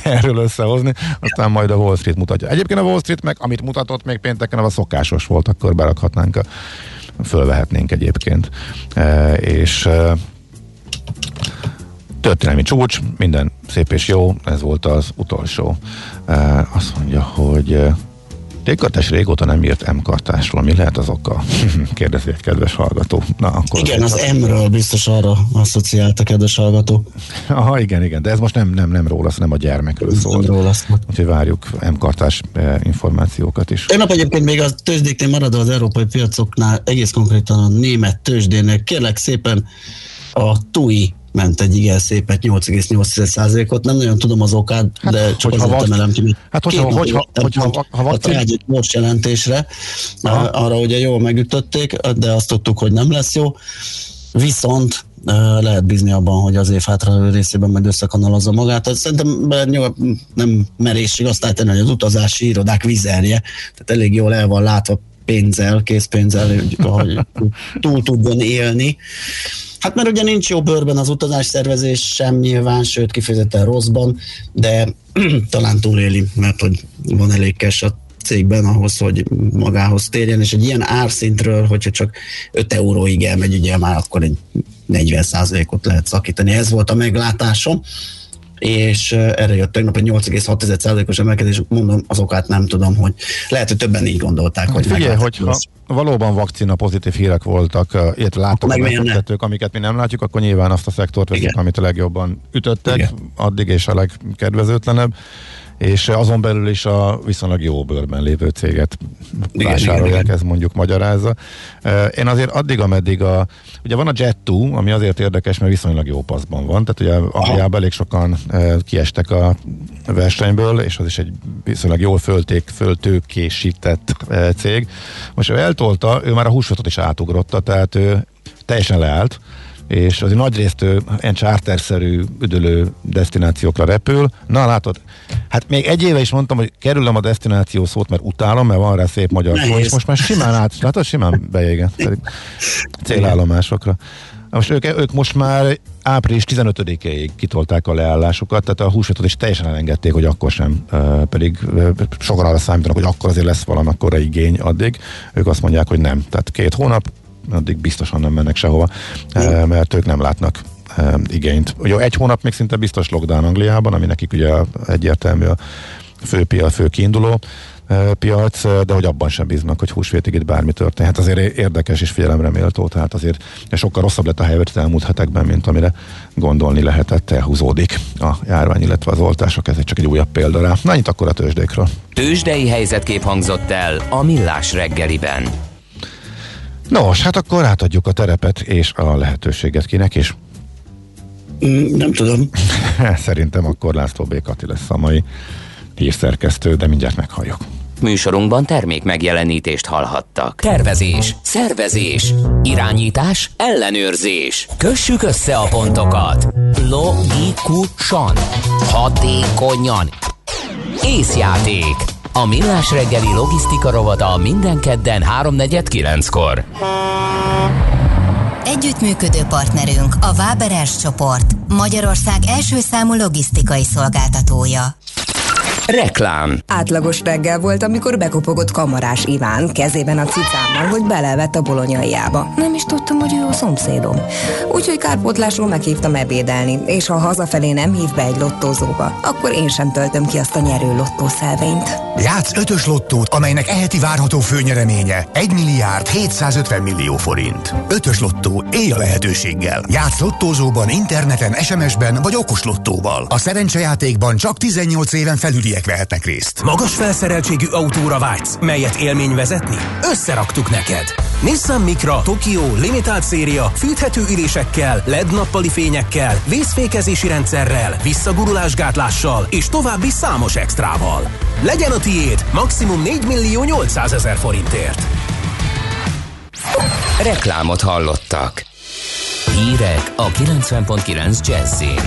erről összehozni. Aztán majd a Wall Street mutatja. Egyébként a Wall Street meg, amit mutatott még pénteken, az a szokásos volt, akkor berakhatnánk a fölvehetnénk egyébként. E, és e, történelmi csúcs, minden szép és jó, ez volt az utolsó. Uh, azt mondja, hogy uh, Tégkartás régóta nem írt M-kartásról. Mi lehet az oka? Kérdezi egy kedves hallgató. Na, akkor igen, az M-ről biztos arra asszociált a kedves hallgató. Aha, igen, igen, de ez most nem, nem, nem róla, nem a gyermekről szól. Nem róla Úgyhogy várjuk M-kartás eh, információkat is. Tegnap egyébként még a tőzsdéknél maradva az európai piacoknál, egész konkrétan a német tőzsdének, kérlek szépen a TUI ment egy igen szépet, 8,8%-ot. Nem nagyon tudom az okát, hát, de csak azért vak... emelem ki. Hát hogyha, hogyha, hogyha, hogyha, ha vakcin... a egy most jelentésre, Aha. arra ugye jól megütötték, de azt tudtuk, hogy nem lesz jó. Viszont lehet bízni abban, hogy az év hátra részében majd összekanalazza magát. Tehát szerintem nem merészség azt tenni, hogy az utazási irodák vizerje, tehát elég jól el van látva pénzzel, készpénzzel, hogy túl tudjon élni. Hát mert ugye nincs jó bőrben az utazás szervezés sem nyilván, sőt kifejezetten rosszban, de talán túléli, mert hogy van elég cash a cégben ahhoz, hogy magához térjen, és egy ilyen árszintről, hogyha csak 5 euróig elmegy, ugye már akkor egy 40 ot lehet szakítani. Ez volt a meglátásom és erre jött tegnap egy 8,6%-os emelkedés, mondom, az okát nem tudom, hogy lehet, hogy többen így gondolták, hogy Figyelj, hogyha valóban vakcina pozitív hírek voltak, illetve láttak a befektetők, amiket mi nem látjuk, akkor nyilván azt a szektort veszik, amit a legjobban ütöttek, Igen. addig és a legkedvezőtlenebb és azon belül is a viszonylag jó bőrben lévő céget vásárolják, ez mondjuk magyarázza. Én azért addig, ameddig a, ugye van a Jet2, ami azért érdekes, mert viszonylag jó paszban van, tehát ugye Angliában elég sokan kiestek a versenyből, és az is egy viszonylag jól fölték, föltőkésített cég. Most ő eltolta, ő már a húsvetot is átugrotta, tehát ő teljesen leállt, és azért nagy részt ilyen charterszerű üdülő destinációkra repül. Na látod, hát még egy éve is mondtam, hogy kerülöm a destináció szót, mert utálom, mert van rá szép magyar szó, és most már simán át, látod, simán beéget célállomásokra. Most ők, ők most már április 15-ig kitolták a leállásukat, tehát a húsvetot is teljesen elengedték, hogy akkor sem, pedig sokan arra számítanak, hogy akkor azért lesz valami akkora igény addig. Ők azt mondják, hogy nem. Tehát két hónap, addig biztosan nem mennek sehova, mm. mert ők nem látnak eh, igényt. Ugye egy hónap még szinte biztos lockdown Angliában, ami nekik ugye egyértelmű a fő, a fő kiinduló eh, piac, de hogy abban sem bíznak, hogy húsvétig itt bármi történhet. Hát azért érdekes és figyelemre méltó, tehát azért sokkal rosszabb lett a helyzet elmúlt hetekben, mint amire gondolni lehetett, elhúzódik a járvány, illetve az oltások, ez csak egy újabb példa rá. Na, itt akkor a tőzsdékről. Tőzsdei helyzetkép hangzott el a Millás reggeliben. Nos, hát akkor átadjuk a terepet és a lehetőséget kinek is. Mm, nem tudom. Szerintem akkor László B. Kati lesz a mai hírszerkesztő, de mindjárt meghalljuk. Műsorunkban termék megjelenítést hallhattak. Tervezés, szervezés, irányítás, ellenőrzés. Kössük össze a pontokat. Logikusan, hatékonyan. Észjáték. A Millás reggeli logisztika rovata minden kedden 3.49-kor. Együttműködő partnerünk a Váberes csoport, Magyarország első számú logisztikai szolgáltatója. Reklám. Átlagos reggel volt, amikor bekopogott kamarás Iván kezében a cicámmal, hogy belevett a bolonyaiába. Nem is tudtam, hogy ő a szomszédom. Úgyhogy kárpótlásról meghívtam ebédelni, és ha hazafelé nem hív be egy lottózóba, akkor én sem töltöm ki azt a nyerő lottószelvényt. Játsz ötös lottót, amelynek eheti várható főnyereménye 1 milliárd 750 millió forint. Ötös lottó, élj a lehetőséggel. Játsz lottózóban, interneten, SMS-ben vagy okos lottóval. A szerencsejátékban csak 18 éven felüli személyek vehetnek részt. Magas felszereltségű autóra vágysz, melyet élmény vezetni? Összeraktuk neked! Nissan Micra Tokyo limitált széria fűthető ülésekkel, LED nappali fényekkel, vészfékezési rendszerrel, visszagurulásgátlással és további számos extrával. Legyen a tiéd maximum 4 millió 800 ezer forintért. Reklámot hallottak. Hírek a 90.9 Jazzin.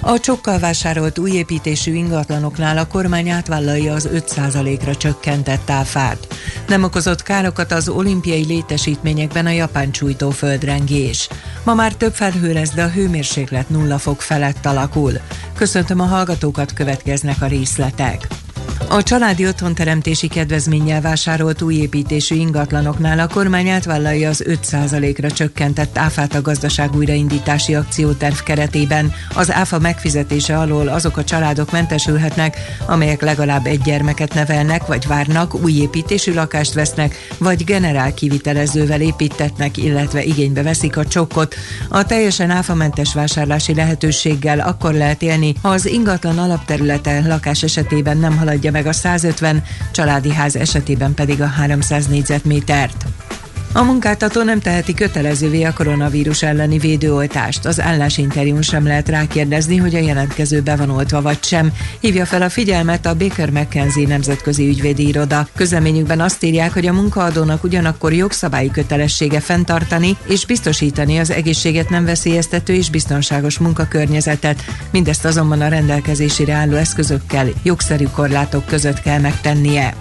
A csokkal vásárolt újépítésű ingatlanoknál a kormány átvállalja az 5%-ra csökkentett áfát. Nem okozott károkat az olimpiai létesítményekben a japán csújtó földrengés. Ma már több felhő lesz, de a hőmérséklet nulla fok felett alakul. Köszöntöm a hallgatókat, következnek a részletek. A családi otthonteremtési kedvezménnyel vásárolt újépítésű ingatlanoknál a kormány átvállalja az 5%-ra csökkentett áfát a gazdaság újraindítási akcióterv keretében. Az áfa megfizetése alól azok a családok mentesülhetnek, amelyek legalább egy gyermeket nevelnek, vagy várnak, újépítésű lakást vesznek, vagy generál kivitelezővel építetnek, illetve igénybe veszik a csokkot. A teljesen áfamentes vásárlási lehetőséggel akkor lehet élni, ha az ingatlan alapterülete lakás esetében nem haladja meg a 150, családi ház esetében pedig a 300 négyzetmétert. A munkáltató nem teheti kötelezővé a koronavírus elleni védőoltást. Az állásinterjún sem lehet rákérdezni, hogy a jelentkező be van oltva vagy sem. Hívja fel a figyelmet a Baker McKenzie nemzetközi ügyvédi iroda. Közleményükben azt írják, hogy a munkaadónak ugyanakkor jogszabályi kötelessége fenntartani és biztosítani az egészséget nem veszélyeztető és biztonságos munkakörnyezetet. Mindezt azonban a rendelkezésére álló eszközökkel, jogszerű korlátok között kell megtennie.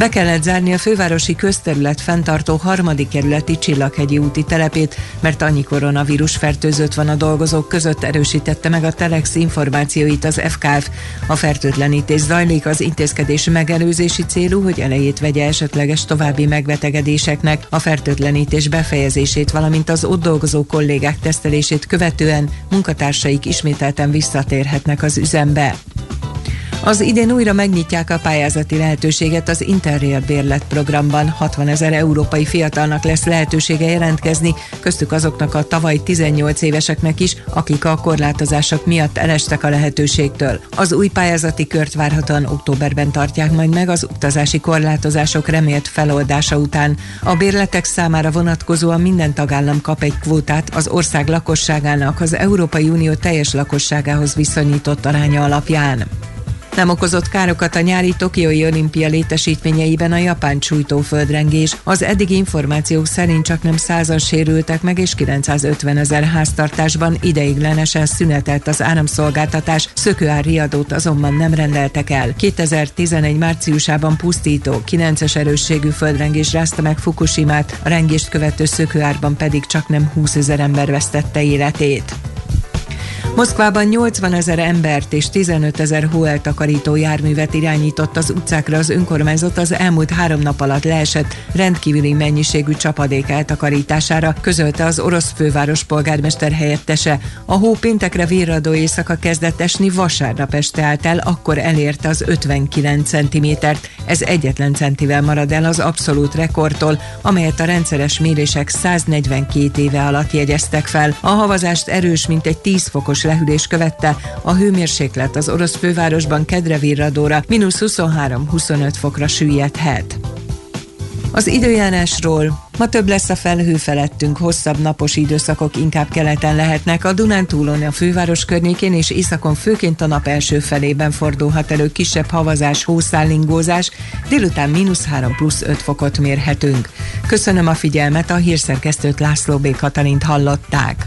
Be kellett zárni a fővárosi közterület fenntartó harmadik kerületi Csillaghegyi úti telepét, mert annyi koronavírus fertőzött van a dolgozók között, erősítette meg a Telex információit az FKF. A fertőtlenítés zajlik az intézkedés megelőzési célú, hogy elejét vegye esetleges további megbetegedéseknek, a fertőtlenítés befejezését, valamint az ott dolgozó kollégák tesztelését követően munkatársaik ismételten visszatérhetnek az üzembe. Az idén újra megnyitják a pályázati lehetőséget az Interrail bérlet programban. 60 ezer európai fiatalnak lesz lehetősége jelentkezni, köztük azoknak a tavaly 18 éveseknek is, akik a korlátozások miatt elestek a lehetőségtől. Az új pályázati kört várhatóan októberben tartják majd meg az utazási korlátozások remélt feloldása után. A bérletek számára vonatkozóan minden tagállam kap egy kvótát az ország lakosságának az Európai Unió teljes lakosságához viszonyított aránya alapján. Nem okozott károkat a nyári Tokiói olimpia létesítményeiben a japán földrengés. Az eddigi információk szerint csak nem százan sérültek meg, és 950 ezer háztartásban ideiglenesen szünetelt az áramszolgáltatás, szökőár riadót azonban nem rendeltek el. 2011 márciusában pusztító, 9-es erősségű földrengés rázta meg Fukushimát, a rengést követő szökőárban pedig csak nem 20 ezer ember vesztette életét. Moszkvában 80 ezer embert és 15 ezer hóeltakarító járművet irányított az utcákra az önkormányzat az elmúlt három nap alatt leesett rendkívüli mennyiségű csapadék eltakarítására, közölte az orosz főváros polgármester helyettese. A hó péntekre virradó éjszaka kezdett esni, vasárnap este állt el, akkor elérte az 59 centimétert. Ez egyetlen centivel marad el az abszolút rekordtól, amelyet a rendszeres mérések 142 éve alatt jegyeztek fel. A havazást erős, mint egy 10 fokos lehűlés követte, a hőmérséklet az orosz fővárosban kedre virradóra mínusz 23-25 fokra süllyedhet. Az időjárásról Ma több lesz a felhő felettünk, hosszabb napos időszakok inkább keleten lehetnek. A Dunántúlon, a főváros környékén és északon főként a nap első felében fordulhat elő kisebb havazás, hószállingózás, délután mínusz 3 plusz 5 fokot mérhetünk. Köszönöm a figyelmet, a hírszerkesztőt László B. Katalint hallották.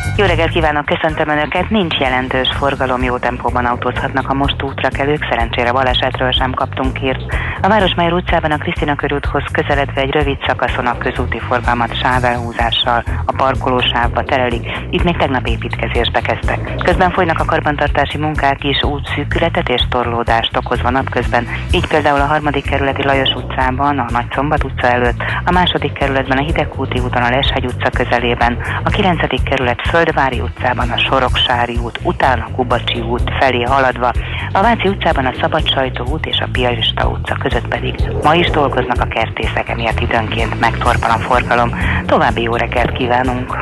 Jó reggelt kívánok, köszöntöm Önöket! Nincs jelentős forgalom, jó tempóban autózhatnak a most útra kelők, szerencsére balesetről sem kaptunk hírt. A Városmajor utcában a Krisztina körúthoz közeledve egy rövid szakaszon a közúti forgalmat sávelhúzással a parkolósávba terelik, itt még tegnap építkezésbe kezdtek. Közben folynak a karbantartási munkák is, útszűkületet és torlódást okozva napközben, így például a harmadik kerületi Lajos utcában, a Nagyszombat utca előtt, a második kerületben a Hidegkúti úton a Leshegy utca közelében, a kilencedik kerület föld Földvári utcában a Soroksári út, utána Kubacsi út felé haladva, a Váci utcában a Szabadsajtó út és a Piarista utca között pedig ma is dolgoznak a kertészek, emiatt időnként megtorpan a forgalom. További jó reggelt kívánunk!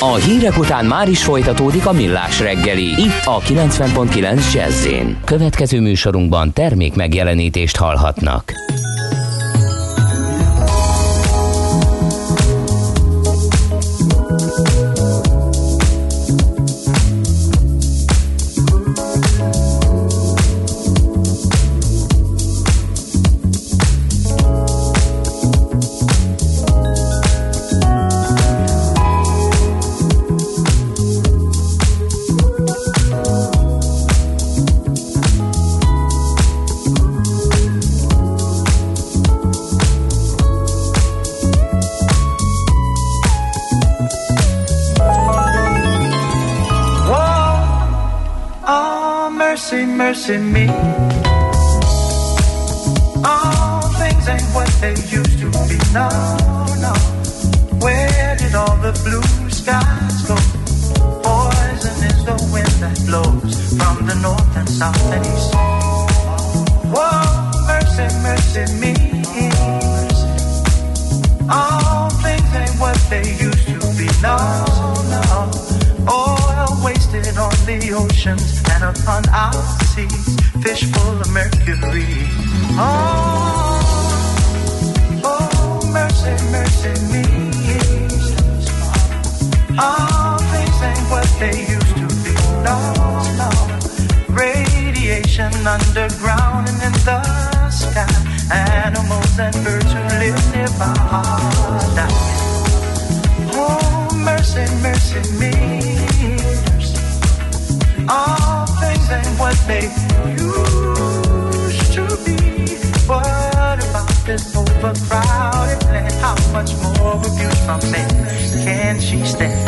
A hírek után már is folytatódik a millás reggeli, itt a 90.9 jazz Következő műsorunkban termék megjelenítést hallhatnak. something? Can she stand?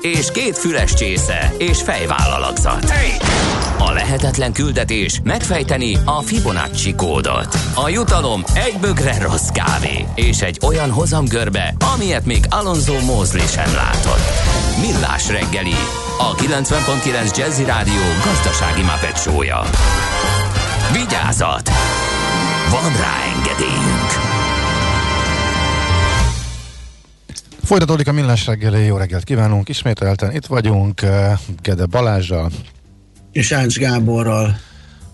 és két füles csésze és fejvállalakzat. A lehetetlen küldetés megfejteni a Fibonacci kódot. A jutalom egy bögre rossz kávé és egy olyan hozamgörbe, amilyet még Alonso Mosley sem látott. Millás reggeli, a 90.9 Jazzy Rádió gazdasági mapetsója. Vigyázat! Van rá engedélyünk! Folytatódik a millás reggeli, jó reggelt kívánunk, ismételten itt vagyunk, eh, Gede Balázsjal. És Ács Gáborral.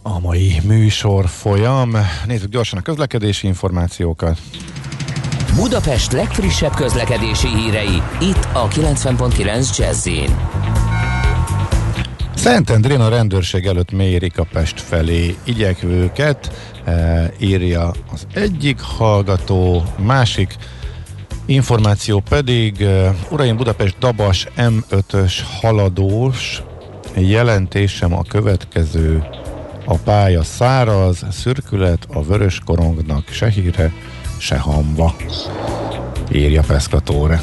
A mai műsor folyam. Nézzük gyorsan a közlekedési információkat. Budapest legfrissebb közlekedési hírei, itt a 90.9 jazz Szentendrén a rendőrség előtt mérik a Pest felé igyekvőket, e, írja az egyik hallgató, másik információ pedig, e, uraim Budapest Dabas M5-ös haladós, jelentésem a következő, a pálya száraz, szürkület a vörös korongnak se híre, se hamva, írja Peszkatóre.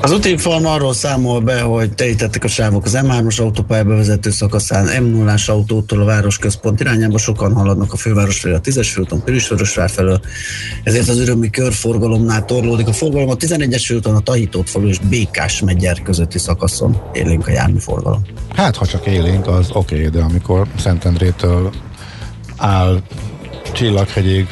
Az útinform arról számol be, hogy telítettek a sávok az M3-as autópályába vezető szakaszán, M0-as autótól a városközpont irányába, sokan haladnak a főváros felé a 10-es főúton, Pirisvörösvár felől, ezért az örömi körforgalomnál torlódik a forgalom. A 11-es főúton, a Tahitót falu és Békás megyer közötti szakaszon élénk a járműforgalom. Hát, ha csak élénk, az oké, okay, de amikor Szentendrétől áll Csillaghegyig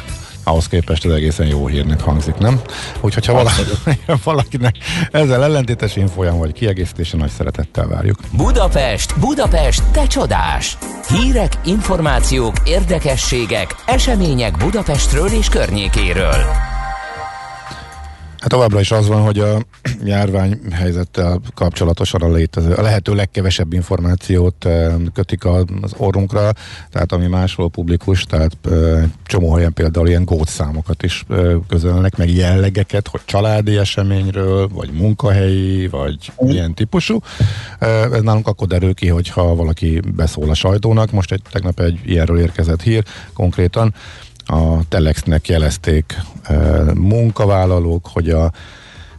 ahhoz képest ez egészen jó hírnek hangzik, nem? Úgyhogy ha valaki, valakinek ezzel ellentétes infolyam vagy kiegészítése nagy szeretettel várjuk. Budapest, Budapest, te csodás! Hírek, információk, érdekességek, események Budapestről és környékéről. Hát továbbra is az van, hogy a járványhelyzettel kapcsolatosan a, létező, a lehető legkevesebb információt eh, kötik az orrunkra, tehát ami máshol publikus, tehát eh, csomó helyen például ilyen gótszámokat is eh, közölnek, meg jellegeket, hogy családi eseményről, vagy munkahelyi, vagy ilyen típusú. Ez nálunk akkor derül ki, hogyha valaki beszól a sajtónak. Most egy, tegnap egy ilyenről érkezett hír konkrétan, a Telexnek jelezték munkavállalók, hogy a,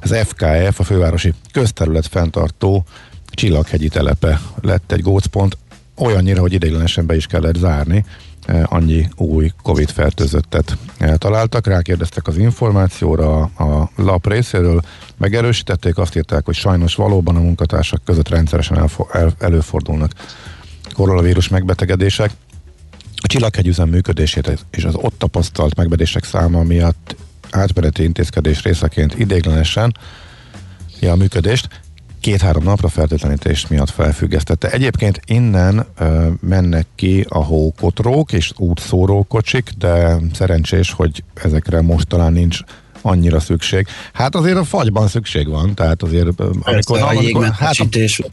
az FKF, a fővárosi közterület fenntartó Csillaghegyi telepe lett egy gócpont, olyannyira, hogy ideiglenesen be is kellett zárni, annyi új Covid fertőzöttet találtak, rákérdeztek az információra a lap részéről, megerősítették, azt írták, hogy sajnos valóban a munkatársak között rendszeresen előfordulnak koronavírus megbetegedések, a Csillaghegyüzem működését és az ott tapasztalt megbetegedések száma miatt átmeneti intézkedés részeként idéglenesen ja, a működést két-három napra fertőtlenítés miatt felfüggesztette. Egyébként innen ö, mennek ki a hókotrók és útszórókocsik, de szerencsés, hogy ezekre most talán nincs annyira szükség. Hát azért a fagyban szükség van, tehát azért amikor, amikor, hát,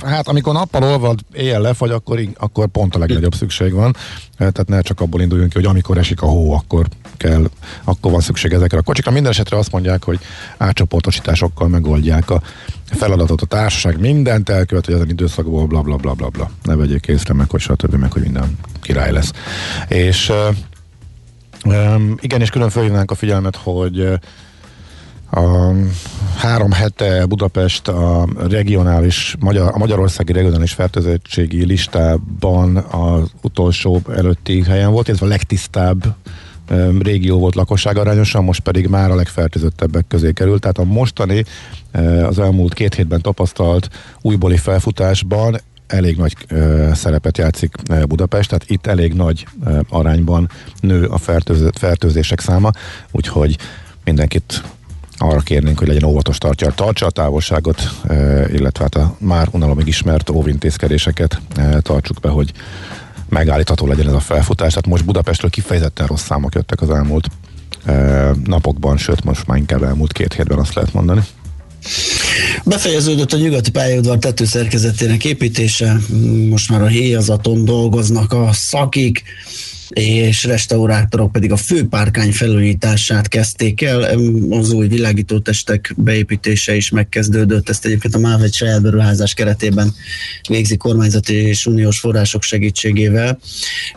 hát amikor nappal olvad, éjjel lefagy, akkor, akkor pont a legnagyobb szükség van. Tehát ne csak abból induljunk ki, hogy amikor esik a hó, akkor kell, akkor van szükség ezekre a kocsikra. Minden esetre azt mondják, hogy átcsoportosításokkal megoldják a feladatot a társaság, mindent elkövet, hogy ezen időszakból bla bla bla bla bla. Ne vegyék észre meg, hogy stb. meg, hogy minden király lesz. És um, igen, és külön felhívnánk a figyelmet, hogy a három hete Budapest a regionális, magyar, a Magyarországi regionális fertőzöttségi listában az utolsó előtti helyen volt, ez a legtisztább régió volt lakosság arányosan, most pedig már a legfertőzöttebbek közé került. Tehát a mostani, az elmúlt két hétben tapasztalt újbóli felfutásban elég nagy szerepet játszik Budapest, tehát itt elég nagy arányban nő a fertőzések száma, úgyhogy mindenkit arra kérnénk, hogy legyen óvatos tartja, tartsa a távolságot, e, illetve hát a már unalomig ismert óvintézkedéseket e, tartsuk be, hogy megállítható legyen ez a felfutás. Tehát most Budapestről kifejezetten rossz számok jöttek az elmúlt e, napokban, sőt most már inkább elmúlt két hétben azt lehet mondani. Befejeződött a nyugati pályaudvar tetőszerkezetének építése, most már a héjazaton dolgoznak a szakik, és restaurátorok pedig a főpárkány felújítását kezdték el. Az új világítótestek beépítése is megkezdődött. Ezt egyébként a MÁV egy saját beruházás keretében végzi kormányzati és uniós források segítségével,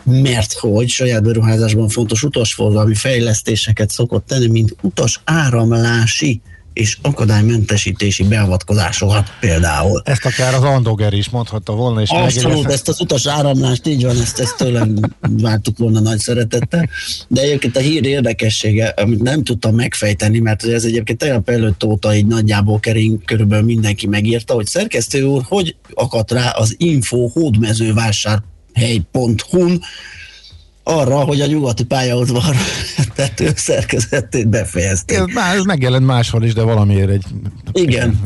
mert hogy saját beruházásban fontos utasforgalmi fejlesztéseket szokott tenni, mint utas áramlási és akadálymentesítési beavatkozásokat például. Ezt akár az Andoger is mondhatta volna. És Abszolút, ezt az utas áramlást, így van, ezt, ezt tőlem vártuk volna nagy szeretettel. De egyébként a hír érdekessége, amit nem tudtam megfejteni, mert ez egyébként tegnap előtt óta így nagyjából kering, körülbelül mindenki megírta, hogy szerkesztő úr, hogy akadt rá az info hódmezővásárhely.hu-n, arra, hogy a nyugati pályaudvar tető szerkezetét befejezték. Ez, ez megjelent máshol is, de valamiért egy igen.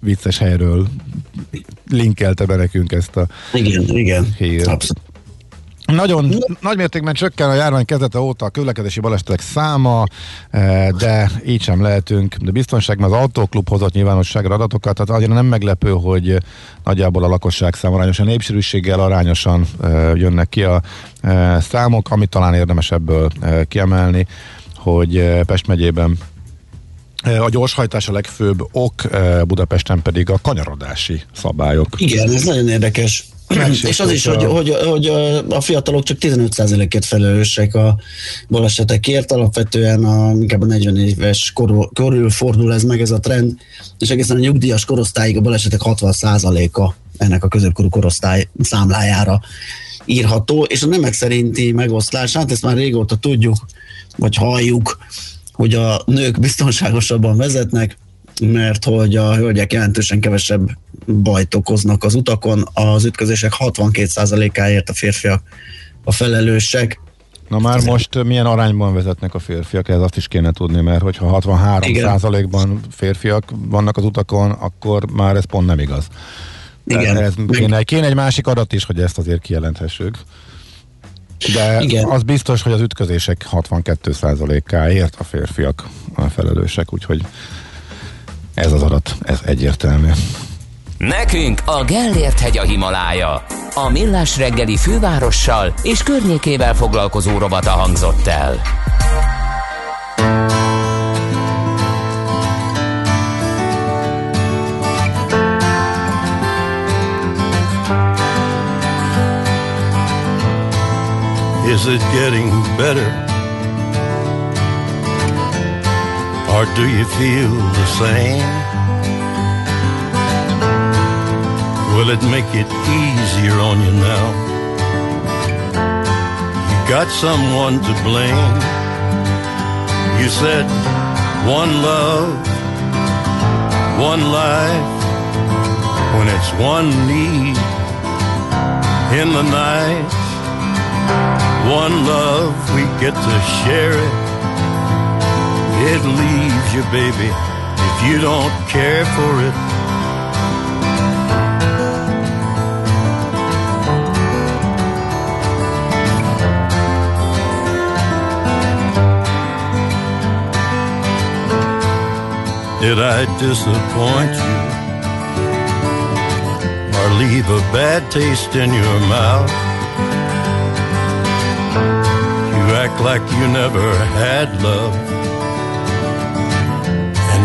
vicces helyről linkelte be nekünk ezt a igen, igen, hírt. Abszolút. Nagyon nagy mértékben csökken a járvány kezdete óta a közlekedési balesetek száma, eh, de így sem lehetünk. De biztonság, mert az autóklub hozott nyilvánosságra adatokat, tehát azért nem meglepő, hogy nagyjából a lakosság szám arányosan, népsűrűséggel arányosan eh, jönnek ki a eh, számok, amit talán érdemes ebből kiemelni, hogy Pest megyében a gyorshajtás a legfőbb ok, Budapesten pedig a kanyarodási szabályok. Igen, ez nagyon érdekes. És az is, hogy, hogy, hogy a fiatalok csak 15%-ért felelősek a balesetekért, alapvetően a, inkább a 40 éves korul, körül fordul ez meg ez a trend, és egészen a nyugdíjas korosztályig a balesetek 60%-a ennek a középkorú korosztály számlájára írható, és a nemek szerinti megoszlás, hát ezt már régóta tudjuk, vagy halljuk, hogy a nők biztonságosabban vezetnek, mert hogy a hölgyek jelentősen kevesebb bajt okoznak az utakon, az ütközések 62%-áért a férfiak a felelősek. Na már Ez most milyen arányban vezetnek a férfiak, ez azt is kéne tudni, mert hogyha 63 Igen. százalékban férfiak vannak az utakon, akkor már ez pont nem igaz. Igen. Ez kéne, kéne egy másik adat is, hogy ezt azért kijelenthessük. De Igen. az biztos, hogy az ütközések 62%-áért a férfiak a felelősek, úgyhogy ez az adat, ez egyértelmű. Nekünk a Gellért hegy a Himalája. A Millás reggeli fővárossal és környékével foglalkozó robata hangzott el. Is it getting better? Or do you feel the same? Will it make it easier on you now? You got someone to blame. You said one love, one life, when it's one need in the night. One love, we get to share it. It leaves you, baby, if you don't care for it. Did I disappoint you? Or leave a bad taste in your mouth? You act like you never had love.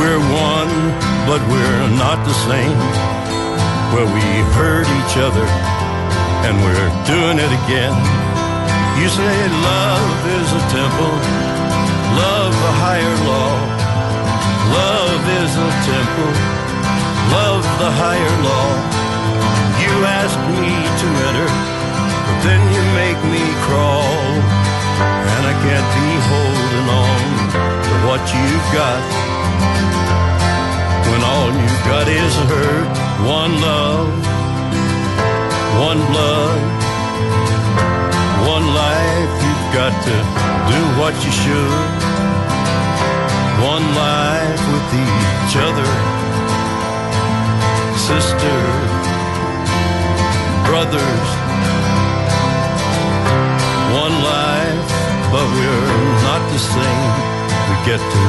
We're one, but we're not the same. Well, we hurt each other, and we're doing it again. You say love is a temple, love a higher law. Love is a temple, love the higher law. You ask me to enter, but then you make me crawl. And I can't be holding on to what you've got. When all you've got is hurt, one love, one blood one life, you've got to do what you should. One life with each other, sisters, brothers. One life, but we're not the same. We get to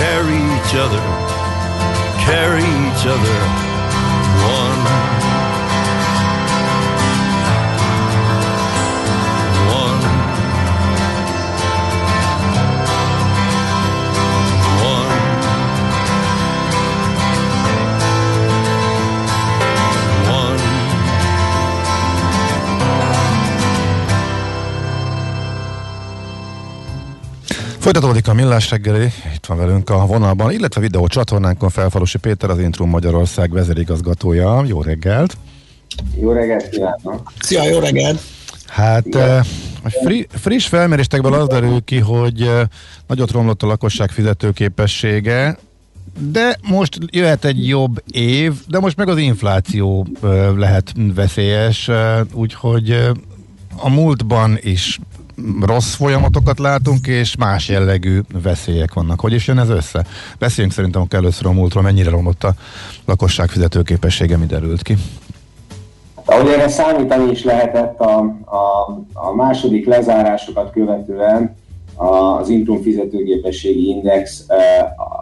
carry each other, carry each other one. Folytatódik a Millás reggeli, itt van velünk a vonalban, illetve videó csatornánkon Felfalusi Péter, az Intrum Magyarország vezérigazgatója. Jó reggelt! Jó reggelt kívánok! Szia, jó reggelt! Hát eh, a fri, friss felmérésekből az derül ki, hogy eh, nagyot romlott a lakosság fizetőképessége, de most jöhet egy jobb év, de most meg az infláció eh, lehet veszélyes, úgyhogy a múltban is rossz folyamatokat látunk, és más jellegű veszélyek vannak. Hogy is jön ez össze? Beszéljünk szerintem először a múltról, mennyire romlott a lakosság fizetőképessége, mi derült ki. Ahogy erre számítani is lehetett a, a, a második lezárásokat követően, az Intrum fizetőgépességi index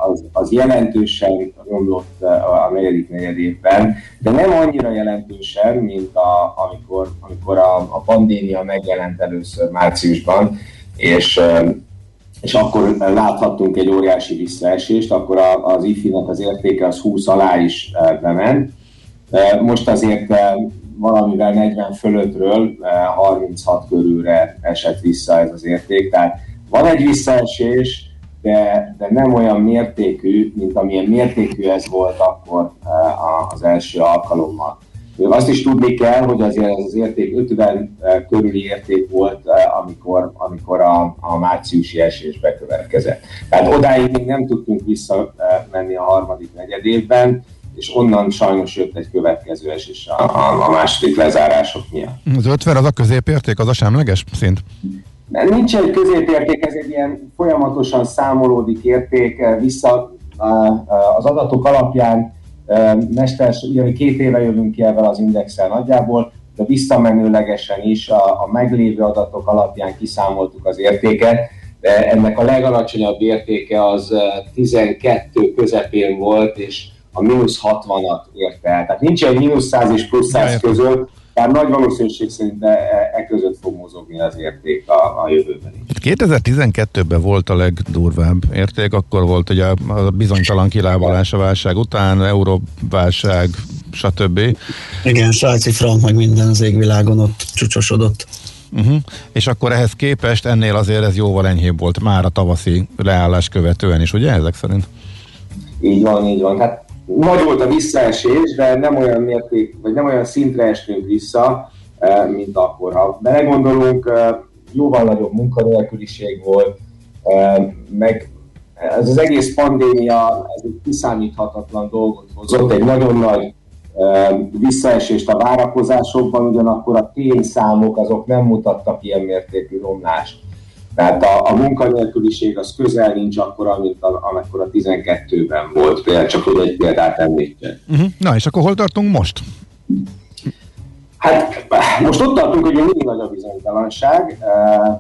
az, az jelentősen romlott a negyedik negyed évben, de nem annyira jelentősen, mint a, amikor, amikor a, a pandémia megjelent először márciusban, és és akkor láthattunk egy óriási visszaesést, akkor a- az IFI-nak az értéke az 20 alá is bement. Most azért valamivel 40 fölöttről eh, 36 körülre esett vissza ez az érték, tehát van egy visszaesés, de, de nem olyan mértékű, mint amilyen mértékű ez volt akkor eh, az első alkalommal. Még azt is tudni kell, hogy azért ez az érték 50 eh, körüli érték volt, eh, amikor, amikor a, a márciusi esés bekövetkezett. Tehát odáig még nem tudtunk visszamenni a harmadik negyed évben, és onnan sajnos jött egy következő esés a, a, a második lezárások miatt. Az 50 az a középérték, az a semleges szint? Nincs egy középérték, ez egy ilyen folyamatosan számolódik érték, eh, vissza eh, eh, az adatok alapján mesters, ugye két éve jövünk ki ebben az indexel nagyjából, de visszamenőlegesen is a, a meglévő adatok alapján kiszámoltuk az értéket, de ennek a legalacsonyabb értéke az eh, 12 közepén volt, és a mínusz 60-at érte el. Tehát nincs egy mínusz 100 és plusz 100 között, tehát nagy valószínűség szerint e, e között fog mozogni az érték a, a jövőben is. 2012-ben volt a legdurvább érték, akkor volt ugye a bizonytalan kilábalás a válság után, euróválság, stb. Igen, svájci frank, meg minden az égvilágon ott csúcsosodott. Uh-huh. És akkor ehhez képest ennél azért ez jóval enyhébb volt már a tavaszi leállás követően is, ugye ezek szerint? Így van, így van. Hát nagy volt a visszaesés, de nem olyan mérték, vagy nem olyan szintre estünk vissza, eh, mint akkor. Ha belegondolunk, eh, jóval nagyobb munkanélküliség volt, eh, meg ez az egész pandémia, ez egy kiszámíthatatlan dolgot hozott, egy nagyon nagy visszaesést a várakozásokban, ugyanakkor a tényszámok azok nem mutattak ilyen mértékű romlást. Tehát a, a munkanélküliség az közel nincs akkora, mint a, amekkora 12-ben volt. Például csak hogy egy példát említsek. Uh-huh. Na és akkor hol tartunk most? Hát most ott tartunk, hogy mindig nagy a bizonytalanság. Eh,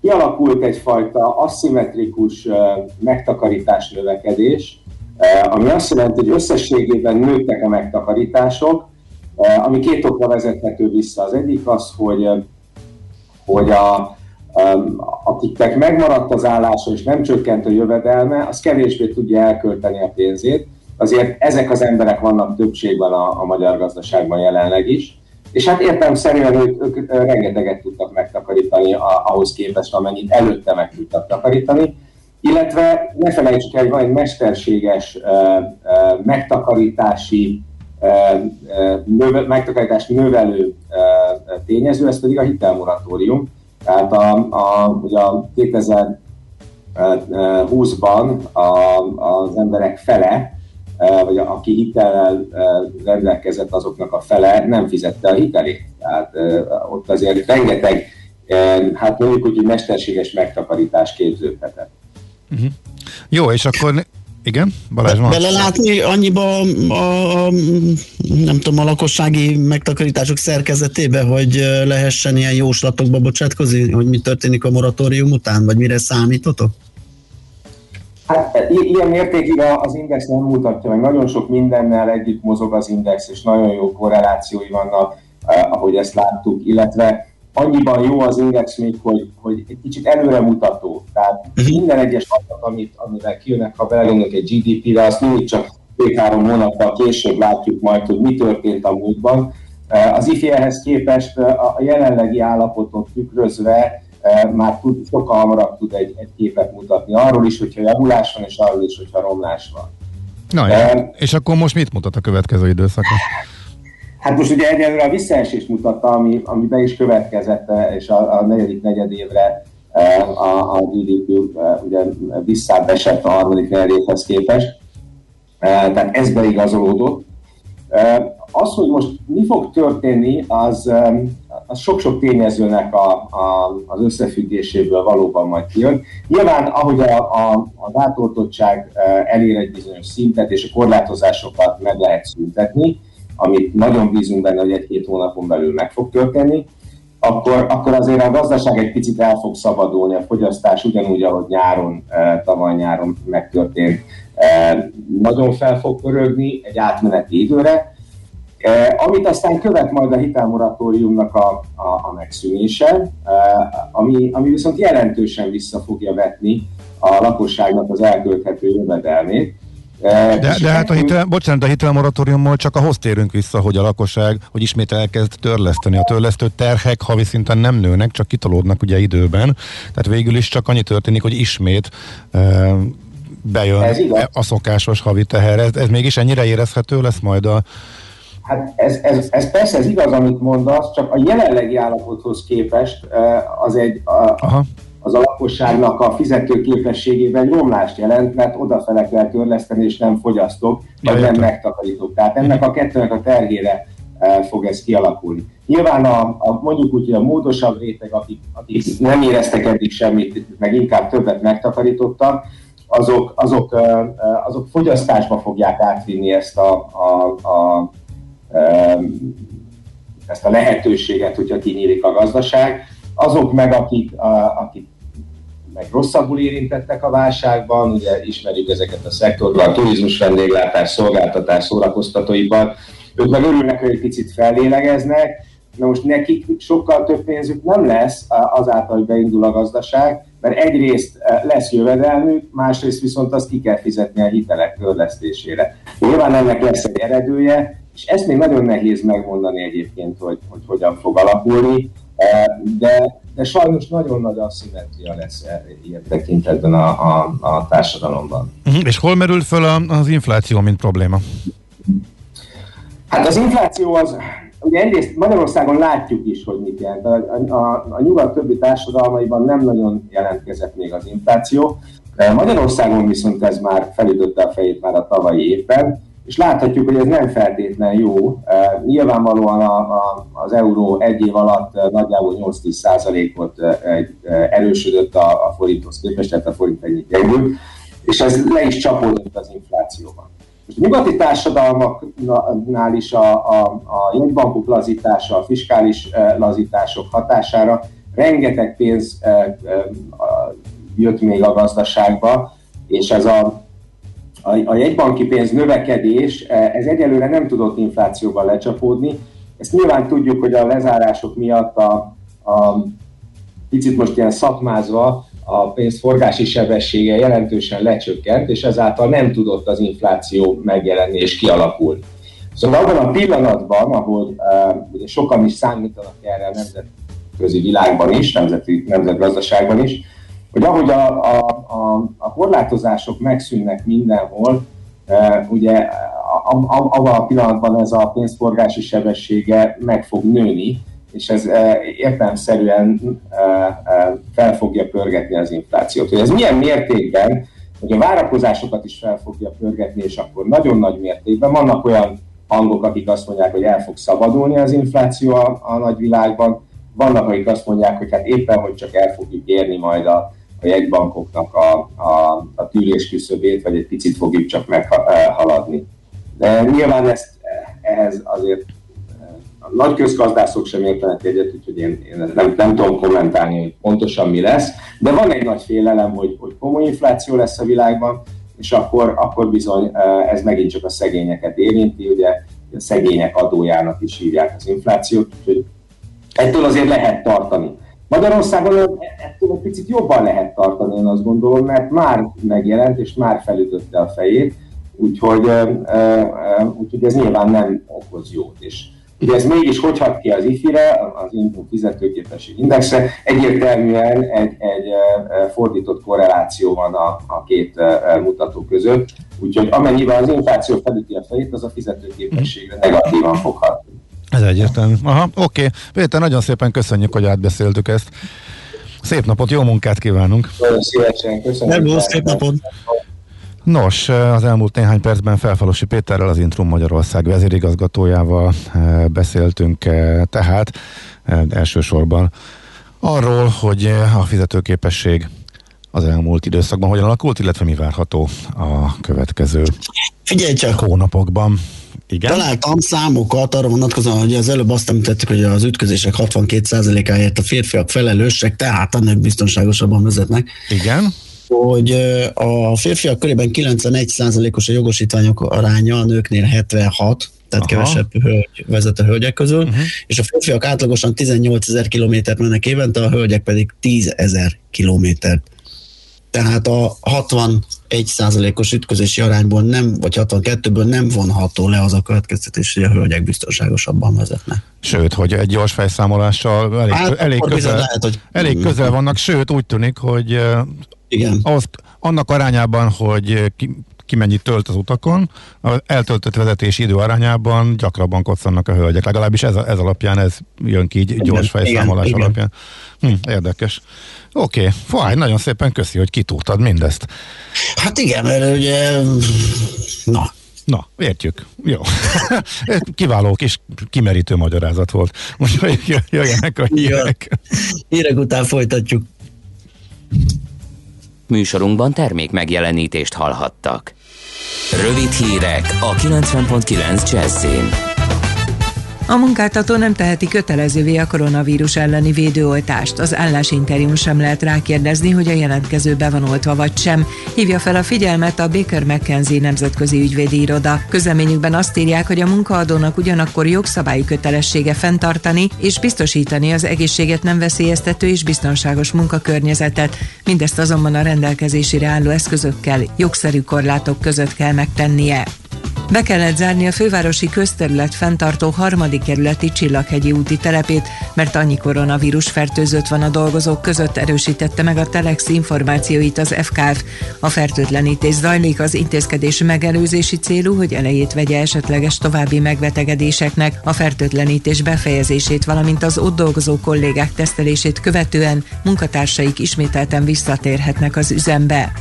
Kialakult egyfajta aszimmetrikus eh, megtakarítás növekedés, eh, ami azt jelenti, hogy összességében nőttek a megtakarítások, ami két okra vezethető vissza. Az egyik az, hogy, hogy a, akiknek megmaradt az állása és nem csökkent a jövedelme, az kevésbé tudja elkölteni a pénzét. Azért ezek az emberek vannak többségben a, a magyar gazdaságban jelenleg is. És hát értelemszerűen ők, ők ö, rengeteget tudtak megtakarítani ahhoz képest, amennyit előtte meg tudtak takarítani. Illetve ne felejtsük el, hogy van egy mesterséges megtakarítási növe, megtakarítást növelő tényező, ez pedig a hitelmoratórium. Tehát a, a, a 2020-ban a, az emberek fele, eh, vagy aki hitellel eh, rendelkezett, azoknak a fele nem fizette a hitelét. Tehát eh, ott azért rengeteg, hát mondjuk úgy, hogy mesterséges megtakarítás képződhetett. Uh-huh. Jó, és akkor igen, Balázs van. Belelátni annyiba a, a, nem tudom, a lakossági megtakarítások szerkezetébe, hogy lehessen ilyen jóslatokba bocsátkozni, hogy mi történik a moratórium után, vagy mire számítotok? Hát i- ilyen mértékig a- az index nem mutatja meg. Nagyon sok mindennel együtt mozog az index, és nagyon jó korrelációi vannak, eh, ahogy ezt láttuk, illetve annyiban jó az index még, hogy, hogy egy kicsit előremutató. Tehát minden egyes adat, amit, amivel kijönnek, ha belegondolunk egy GDP-re, azt mindig csak két-három hónappal később látjuk majd, hogy mi történt a múltban. Eh, Az IFI ehhez képest eh, a jelenlegi állapotot tükrözve eh, már tud, sokkal hamarabb tud egy, egy képet mutatni. Arról is, hogyha javulás van, és arról is, hogyha romlás van. Na, ja. és akkor most mit mutat a következő időszakra? Hát most ugye egyelőre a visszaesést mutatta, ami, ami be is következett, eh, és a, a negyedik negyedévre eh, a, a GDP eh, ugye visszább a harmadik negyedévhez képest. Eh, Tehát ez beigazolódott. Az, hogy most mi fog történni, az, az sok-sok tényezőnek a, a, az összefüggéséből valóban majd kijön. Nyilván, ahogy a, a, az átoltottság eh, elér egy bizonyos szintet, és a korlátozásokat meg lehet szüntetni, amit nagyon bízunk benne, hogy egy-két hónapon belül meg fog történni, akkor, akkor azért a gazdaság egy picit el fog szabadulni, a fogyasztás ugyanúgy, ahogy nyáron, eh, tavaly nyáron megtörtént, eh, nagyon fel fog pörögni egy átmeneti időre, Eh, amit aztán követ majd a hitelmoratóriumnak a, a, a megszűnése, ami, ami viszont jelentősen vissza fogja vetni a lakosságnak az elkölthető jövedelmét. De, de hát a hitel, bocsánat, a hitelmoratóriummal csak ahhoz térünk vissza, hogy a lakosság, hogy ismét elkezd törleszteni. A törlesztő terhek havi szinten nem nőnek, csak kitolódnak ugye időben. Tehát végül is csak annyi történik, hogy ismét e, bejön a szokásos havi teher. Ez, ez mégis ennyire érezhető lesz majd a... Hát ez, ez, ez persze ez igaz, amit mondasz, csak a jelenlegi állapothoz képest az egy a, Aha. Az a lakosságnak a fizetőképességében romlást jelent, mert odafele kell törleszteni, és nem fogyasztok, vagy nem megtakarítok. Tehát ennek a kettőnek a terhére eh, fog ez kialakulni. Nyilván a, a mondjuk úgy, hogy a módosabb réteg, akik, akik nem éreztek eddig semmit, meg inkább többet megtakarítottak, azok, azok, eh, eh, azok fogyasztásba fogják átvinni ezt a, a, a ezt a lehetőséget, hogyha kinyílik a gazdaság. Azok meg, akik, akik meg rosszabbul érintettek a válságban, ugye ismerjük ezeket a szektorokat, turizmus, vendéglátás, szolgáltatás, szórakoztatóipar, ők meg örülnek, hogy egy picit fellélegeznek, Na most nekik sokkal több pénzük nem lesz azáltal, hogy beindul a gazdaság, mert egyrészt eh, lesz jövedelmük, másrészt viszont azt ki kell fizetni a hitelek törlesztésére. Nyilván ennek lesz egy eredője, és ezt még nagyon nehéz megmondani egyébként, hogy, hogy hogyan fog alakulni, eh, de, de sajnos nagyon nagy asszimetria lesz eh, ilyen tekintetben a, a, a társadalomban. Uh-huh. És hol merül föl a, az infláció, mint probléma? Hát az infláció az, ugye egyrészt Magyarországon látjuk is, hogy mit jelent. A, a, a nyugat többi társadalmaiban nem nagyon jelentkezett még az infláció. Magyarországon viszont ez már felütötte a fejét már a tavalyi évben, és láthatjuk, hogy ez nem feltétlen jó. Nyilvánvalóan a, a, az euró egy év alatt nagyjából 8-10 százalékot erősödött a, a forinthoz képest, tehát a forint ennyit gyengült, és ez le is csapódott az inflációban. Most a nyugati társadalmaknál is a, a, a jegybankok lazítása, a fiskális lazítások hatására rengeteg pénz jött még a gazdaságba, és ez a, a, a jegybanki pénz növekedés, ez egyelőre nem tudott inflációban lecsapódni. Ezt nyilván tudjuk, hogy a lezárások miatt a, a picit most ilyen szakmázva a pénzforgási sebessége jelentősen lecsökkent, és ezáltal nem tudott az infláció megjelenni és kialakulni. Szóval abban a pillanatban, ahol uh, ugye sokan is számítanak erre a nemzetközi világban is, nemzeti, nemzetgazdaságban is, hogy ahogy a, a, a, a korlátozások megszűnnek mindenhol, uh, ugye abban a pillanatban ez a pénzforgási sebessége meg fog nőni, és ez értelemszerűen fel fogja pörgetni az inflációt. Hogy ez milyen mértékben, hogy a várakozásokat is fel fogja pörgetni, és akkor nagyon nagy mértékben vannak olyan hangok, akik azt mondják, hogy el fog szabadulni az infláció a, a nagyvilágban, vannak, akik azt mondják, hogy hát éppen, hogy csak el fogjuk érni majd a, a jegybankoknak a, a, a tűrés küszöbét, vagy egy picit fogjuk csak meghaladni. De nyilván ezt ehhez azért nagy közgazdászok sem értenek egyet, úgyhogy én, én nem, nem tudom kommentálni, hogy pontosan mi lesz, de van egy nagy félelem, hogy, hogy komoly infláció lesz a világban, és akkor, akkor bizony ez megint csak a szegényeket érinti, ugye a szegények adójának is hívják az inflációt, úgyhogy ettől azért lehet tartani. Magyarországon ettől egy picit jobban lehet tartani, én azt gondolom, mert már megjelent és már felütötte a fejét, úgyhogy, úgyhogy ez nyilván nem okoz jót. És ugye ez mégis hogy hat ki az IFI-re, az Input fizetőképesség indexre, egyértelműen egy, egy fordított korreláció van a, a két mutató között, úgyhogy amennyiben az infláció felüti a fejét, az a fizetőképességre negatívan fog hatni. Ez egyértelmű. Aha, oké. Okay. Péter, nagyon szépen köszönjük, hogy átbeszéltük ezt. Szép napot, jó munkát kívánunk! Nagyon szívesen, köszönöm. szép napot! Nos, az elmúlt néhány percben Felfalosi Péterrel, az Intrum Magyarország vezérigazgatójával eh, beszéltünk eh, tehát eh, elsősorban arról, hogy a fizetőképesség az elmúlt időszakban hogyan alakult, illetve mi várható a következő Figyelj csak! hónapokban. Igen? Találtam számokat arra vonatkozóan, hogy az előbb azt említettük, hogy az ütközések 62%-áért a férfiak felelősek, tehát a nők biztonságosabban vezetnek. Igen hogy a férfiak körében 91%-os a jogosítványok aránya, a nőknél 76, tehát Aha. kevesebb hölgy vezet a hölgyek közül, uh-huh. és a férfiak átlagosan 18 ezer kilométert mennek évente, a hölgyek pedig 10 ezer kilométert. Tehát a 60 egy százalékos ütközési arányból nem, vagy 62-ből nem vonható le az a következtetés, hogy a hölgyek biztonságosabban vezetnek. Sőt, hogy egy gyors fejszámolással elég, hát, elég, közel, lehet, hogy... elég hmm. közel vannak, sőt úgy tűnik, hogy igen. Azt, annak arányában, hogy ki, ki mennyit tölt az utakon, az eltöltött vezetési idő arányában gyakrabban koccannak a hölgyek. Legalábbis ez, ez alapján ez jön ki így gyors igen, fejszámolás alapján. Hm, érdekes. Oké, okay. fáj, nagyon szépen köszi, hogy kitúrtad mindezt. Hát igen, mert ugye, na, Na, értjük. Jó. Kiváló kis kimerítő magyarázat volt. Most jöjjenek a hírek. Hírek után folytatjuk. Műsorunkban termék megjelenítést hallhattak. Rövid hírek a 90.9 Jazzin. A munkáltató nem teheti kötelezővé a koronavírus elleni védőoltást. Az állásinterjún sem lehet rákérdezni, hogy a jelentkező be van oltva vagy sem. Hívja fel a figyelmet a Baker McKenzie nemzetközi ügyvédi iroda. Közleményükben azt írják, hogy a munkaadónak ugyanakkor jogszabályi kötelessége fenntartani és biztosítani az egészséget nem veszélyeztető és biztonságos munkakörnyezetet. Mindezt azonban a rendelkezésére álló eszközökkel, jogszerű korlátok között kell megtennie. Be kellett zárni a fővárosi közterület fenntartó harmadik kerületi Csillaghegyi úti telepét, mert annyi koronavírus fertőzött van a dolgozók között, erősítette meg a Telex információit az FKF. A fertőtlenítés zajlik az intézkedés megelőzési célú, hogy elejét vegye esetleges további megbetegedéseknek, a fertőtlenítés befejezését, valamint az ott dolgozó kollégák tesztelését követően munkatársaik ismételten visszatérhetnek az üzembe.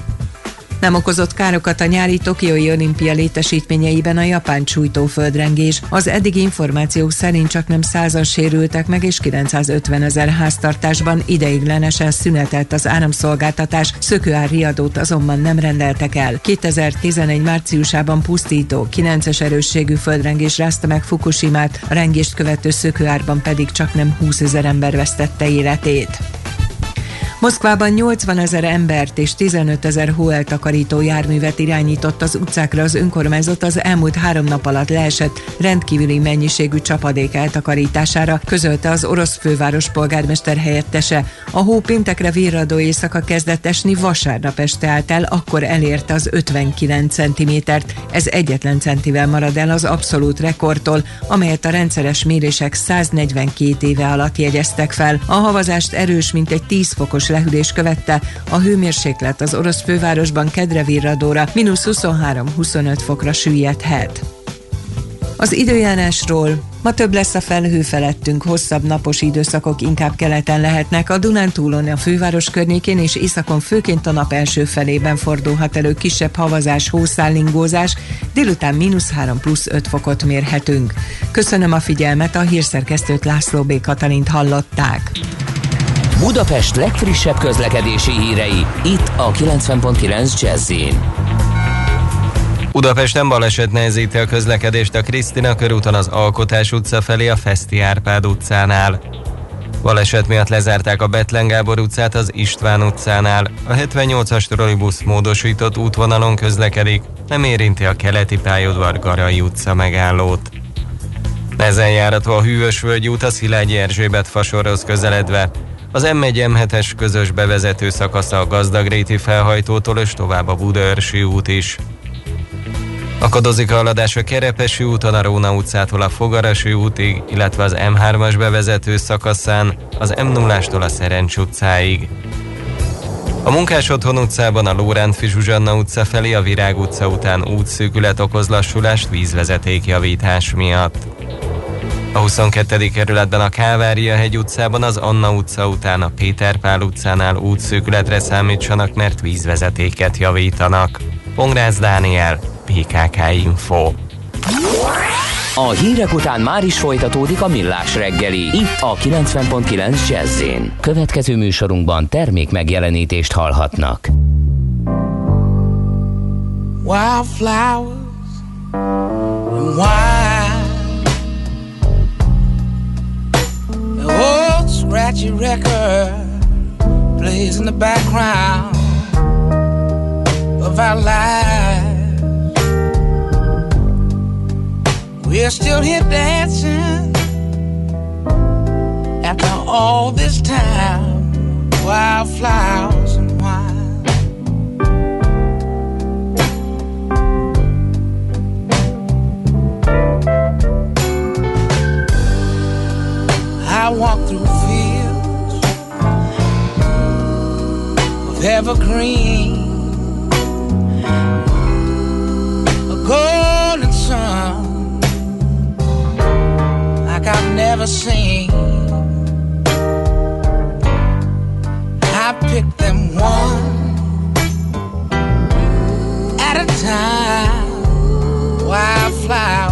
Nem okozott károkat a nyári Tokiói olimpia létesítményeiben a japán csújtó földrengés. Az eddigi információk szerint csak nem százan sérültek meg, és 950 ezer háztartásban ideiglenesen szünetelt az áramszolgáltatás, szökőár riadót azonban nem rendeltek el. 2011 márciusában pusztító, 9-es erősségű földrengés rázta meg Fukushimát, a rengést követő szökőárban pedig csak nem 20 ezer ember vesztette életét. Moszkvában 80 ezer embert és 15 ezer hóeltakarító járművet irányított az utcákra az önkormányzat az elmúlt három nap alatt leesett rendkívüli mennyiségű csapadék eltakarítására, közölte az orosz főváros polgármester helyettese. A hó péntekre virradó éjszaka kezdett esni, vasárnap este állt el, akkor elérte az 59 centimétert. Ez egyetlen centivel marad el az abszolút rekordtól, amelyet a rendszeres mérések 142 éve alatt jegyeztek fel. A havazást erős, mint egy 10 fokos lehűlés követte, a hőmérséklet az orosz fővárosban kedre virradóra mínusz 23-25 fokra süllyedhet. Az időjárásról Ma több lesz a felhő felettünk, hosszabb napos időszakok inkább keleten lehetnek. A Dunántúlon, a főváros környékén és északon főként a nap első felében fordulhat elő kisebb havazás, hószállingózás, délután mínusz 3 plusz 5 fokot mérhetünk. Köszönöm a figyelmet, a hírszerkesztőt László B. Katalint hallották. Budapest legfrissebb közlekedési hírei, itt a 90.9 jazz Budapesten baleset nehezíti a közlekedést a Krisztina körúton az Alkotás utca felé a Feszti Árpád utcánál. Baleset miatt lezárták a Betlen Gábor utcát az István utcánál. A 78-as trollibusz módosított útvonalon közlekedik, nem érinti a keleti pályaudvar Garai utca megállót. Ezen járatva a Hűvösvölgyi út a Szilágyi Erzsébet fasorhoz közeledve. Az M1 m közös bevezető szakasza a Gazdagréti felhajtótól és tovább a Budaörsi út is. Akadozik a haladás a Kerepesi úton a Róna utcától a Fogarasi útig, illetve az M3-as bevezető szakaszán az M0-ástól a Szerencs utcáig. A Munkás Otthon utcában a Lóránt Zsuzsanna utca felé a Virág utca után útszűkület okoz lassulást vízvezetékjavítás miatt. A 22. kerületben a Kávária hegy utcában az Anna utca után a Péter Pál utcánál útszűkületre számítsanak, mert vízvezetéket javítanak. Pongrász Dániel, PKK Info. A hírek után már is folytatódik a millás reggeli. Itt a 90.9 jazz Következő műsorunkban termék megjelenítést hallhatnak. Wildflowers and wine scratchy record plays in the background of our lives We're still here dancing after all this time. Wildflowers and wine. I walk through evergreen. A golden sun like I've never seen. I pick them one at a time, wildflowers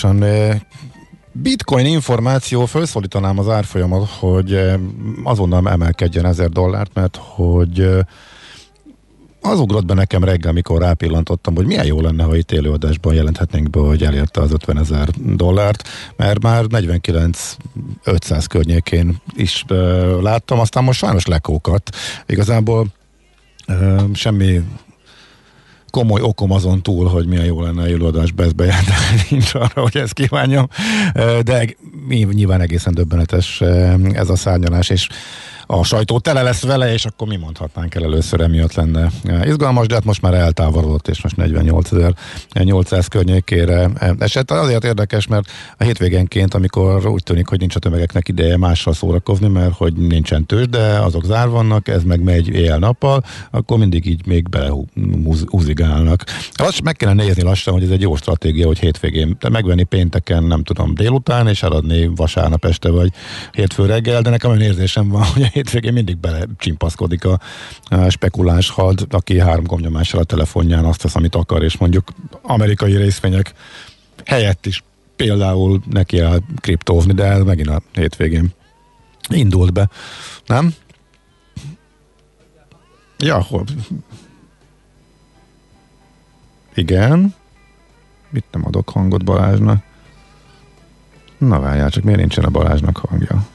gyorsan Bitcoin információ, felszólítanám az árfolyamat, hogy azonnal emelkedjen 1000 dollárt, mert hogy az ugrott be nekem reggel, amikor rápillantottam, hogy milyen jó lenne, ha itt élőadásban jelenthetnénk be, hogy elérte az 50 ezer dollárt, mert már 49 500 környékén is uh, láttam, aztán most sajnos lekókat. Igazából uh, semmi komoly okom azon túl, hogy milyen jó lenne élőadásba ezt bejelenteni, nincs arra, hogy ezt kívánjam, de nyilván egészen döbbenetes ez a szárnyalás, és a sajtó tele lesz vele, és akkor mi mondhatnánk el először emiatt lenne izgalmas, de hát most már eltávolodott, és most 48.800 környékére esett. Azért érdekes, mert a hétvégenként, amikor úgy tűnik, hogy nincs a tömegeknek ideje mással szórakozni, mert hogy nincsen tős, de azok zár vannak, ez meg megy éjjel-nappal, akkor mindig így még belehúzigálnak. Azt meg kellene nézni lassan, hogy ez egy jó stratégia, hogy hétvégén de megvenni pénteken, nem tudom, délután, és eladni vasárnap este vagy hétfő reggel, de nekem olyan érzésem van, hogy a hétvégén mindig bele csimpaszkodik a, a spekuláns had, aki három gomnyomással a telefonján azt tesz, amit akar, és mondjuk amerikai részvények helyett is például neki el kriptózni, de ez megint a hétvégén indult be, nem? Ja, hol? Igen. Mit nem adok hangot Balázsnak? Na várjál, csak miért nincsen a Balázsnak hangja?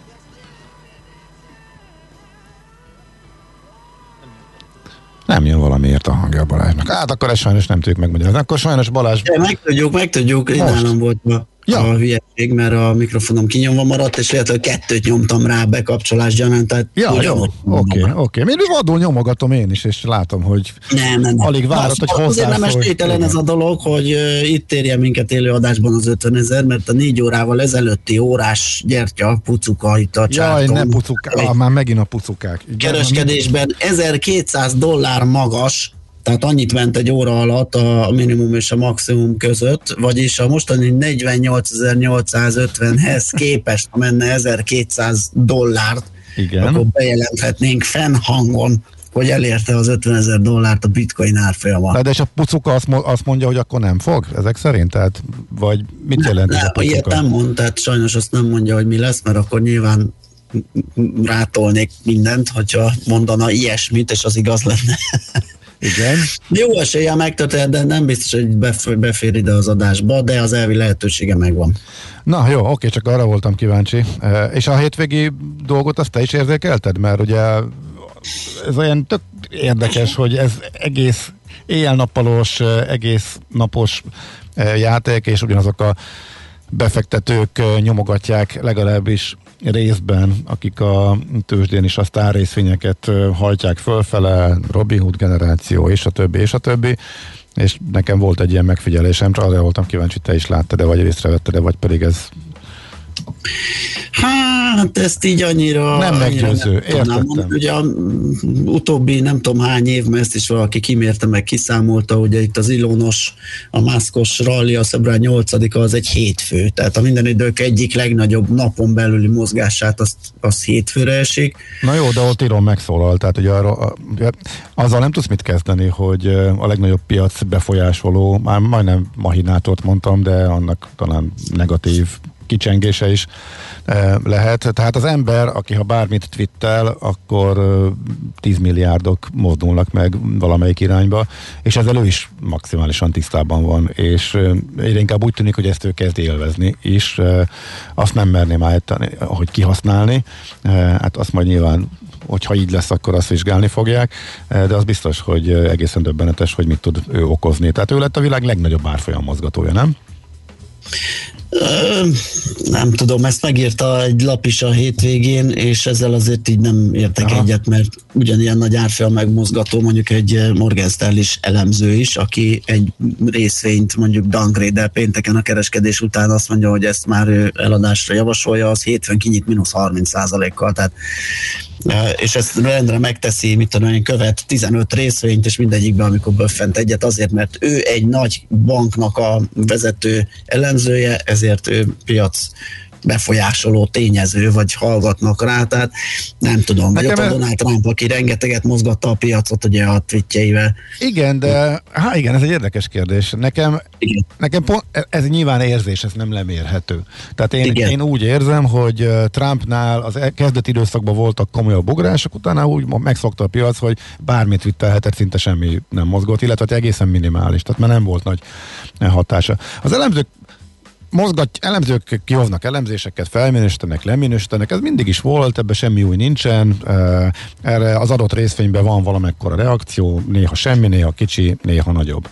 Nem jön valamiért a hangja a Balázsnak. Hát akkor ezt sajnos nem tudjuk megmagyarázni. Akkor sajnos Balázs... De meg tudjuk, meg tudjuk. Én nálam volt a, ja. a hülyeség, mert a mikrofonom kinyomva maradt, és illetve kettőt nyomtam rá bekapcsolás gyanán, tehát Ja, jó, oké, oké. Okay, okay. Még vadul nyomogatom én is, és látom, hogy nem, nem, nem. alig várod, hogy hozzá. Azért nem estételen ez a dolog, hogy uh, itt érje minket élőadásban az 50 ezer, mert a négy órával ezelőtti órás gyertya, pucuka itt a Jaj, nem pucuka, ah, már megint a pucukák. Kereskedésben 1200 dollár magas, tehát annyit ment egy óra alatt a minimum és a maximum között, vagyis a mostani 48.850-hez képest, ha menne 1200 dollárt, Igen. akkor bejelenthetnénk fennhangon, hogy elérte az 50 ezer dollárt a bitcoin árfolyama. De és a pucuka azt, azt mondja, hogy akkor nem fog ezek szerint? Tehát, vagy mit jelent ne, ez a pucuka? Ilyet nem mond, tehát sajnos azt nem mondja, hogy mi lesz, mert akkor nyilván rátolnék mindent, hogyha mondana ilyesmit, és az igaz lenne. Igen. Jó esélye megtörtént, de nem biztos, hogy befér ide az adásba, de az elvi lehetősége megvan. Na jó, oké, csak arra voltam kíváncsi. E, és a hétvégi dolgot azt te is érzékelted? Mert ugye ez olyan tök érdekes, hogy ez egész éjjel-nappalos, egész napos e, játék, és ugyanazok a befektetők e, nyomogatják legalábbis részben, akik a tőzsdén is a sztárrészvényeket hajtják fölfele, Robin Hood generáció, és a többi, és a többi, és nekem volt egy ilyen megfigyelésem, arra voltam kíváncsi, te is láttad-e, vagy észrevetted-e, vagy pedig ez Hát ezt így annyira... Nem meggyőző, értettem. Ugye a utóbbi nem tudom hány év, mert ezt is valaki kimérte meg, kiszámolta, ugye itt az Ilonos, a Mászkos rally, a Szebra 8 az egy hétfő, tehát a minden idők egyik legnagyobb napon belüli mozgását azt, az hétfőre esik. Na jó, de ott Ilon megszólal, tehát ugye arra, azzal nem tudsz mit kezdeni, hogy a legnagyobb piac befolyásoló, már majdnem mahinátort mondtam, de annak talán negatív kicsengése is eh, lehet. Tehát az ember, aki ha bármit twittel, akkor 10 eh, milliárdok mozdulnak meg valamelyik irányba, és ezzel ő is maximálisan tisztában van, és eh, egyre inkább úgy tűnik, hogy ezt ő kezd élvezni is. Azt nem merném állítani, hogy kihasználni, hát azt majd nyilván hogyha így lesz, akkor azt vizsgálni fogják, de az biztos, hogy egészen döbbenetes, hogy mit tud ő okozni. Tehát ő lett a világ legnagyobb árfolyam mozgatója, nem? Nem tudom, ezt megírta egy lap is a hétvégén, és ezzel azért így nem értek Aha. egyet, mert ugyanilyen nagy árfél megmozgató mondjuk egy Morgan Stanley elemző is, aki egy részvényt mondjuk downgrade pénteken a kereskedés után azt mondja, hogy ezt már ő eladásra javasolja, az hétfőn kinyit mínusz 30% kal tehát és ezt rendre megteszi, mit tudom én, követ 15 részvényt, és mindegyikben, amikor böffent egyet, azért, mert ő egy nagy banknak a vezető elemzője, ezért ő piac befolyásoló tényező, vagy hallgatnak rá, tehát nem tudom. Vagy ott a Donald Trump, aki rengeteget mozgatta a piacot ugye a tweetjeivel. Igen, de hát igen, ez egy érdekes kérdés. Nekem, igen. nekem pont, ez nyilván érzés, ez nem lemérhető. Tehát én, én úgy érzem, hogy Trumpnál az e- kezdeti időszakban voltak komolyabb ugrások, utána úgy megszokta a piac, hogy bármit vittelhetett, szinte semmi nem mozgott, illetve egészen minimális, tehát már nem volt nagy hatása. Az elemzők mozgat, elemzők kihoznak elemzéseket, felminősítenek, leminősítenek, ez mindig is volt, ebben semmi új nincsen, erre az adott részvényben van valamekkora reakció, néha semmi, néha kicsi, néha nagyobb.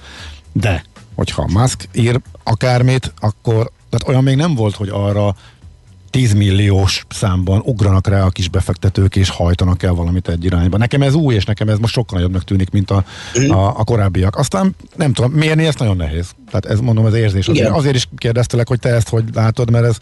De, hogyha Musk ír akármit, akkor tehát olyan még nem volt, hogy arra 10 milliós számban ugranak rá a kis befektetők, és hajtanak el valamit egy irányba. Nekem ez új, és nekem ez most sokkal nagyobbnak tűnik, mint a, a, a korábbiak. Aztán nem tudom, mérni ezt nagyon nehéz. Tehát ez mondom, az érzés. Azért, azért is kérdeztelek, hogy te ezt hogy látod, mert ez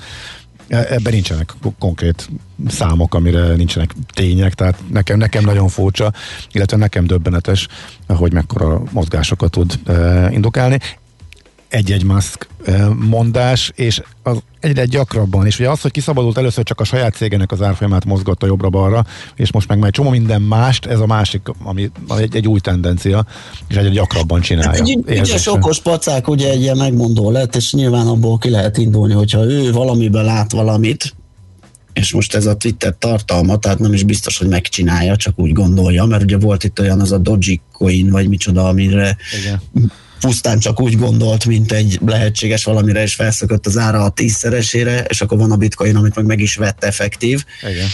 ebben nincsenek konkrét számok, amire nincsenek tények, tehát nekem, nekem nagyon furcsa, illetve nekem döbbenetes, hogy mekkora mozgásokat tud uh, indukálni egy-egy maszk mondás, és az egyre gyakrabban, és ugye az, hogy kiszabadult először csak a saját cégenek az árfolyamát mozgatta jobbra-balra, és most meg már csomó minden mást, ez a másik, ami egy, egy új tendencia, és egyre gyakrabban csinálja. Hát egy ügyes okos pacák ugye egy ilyen megmondó lett, és nyilván abból ki lehet indulni, hogyha ő valamiben lát valamit, és most ez a Twitter tartalma, tehát nem is biztos, hogy megcsinálja, csak úgy gondolja, mert ugye volt itt olyan az a Dogecoin, vagy micsoda, amire Igen pusztán csak úgy gondolt, mint egy lehetséges valamire, és felszökött az ára a tízszeresére, és akkor van a bitcoin, amit meg meg is vett effektív. Igen.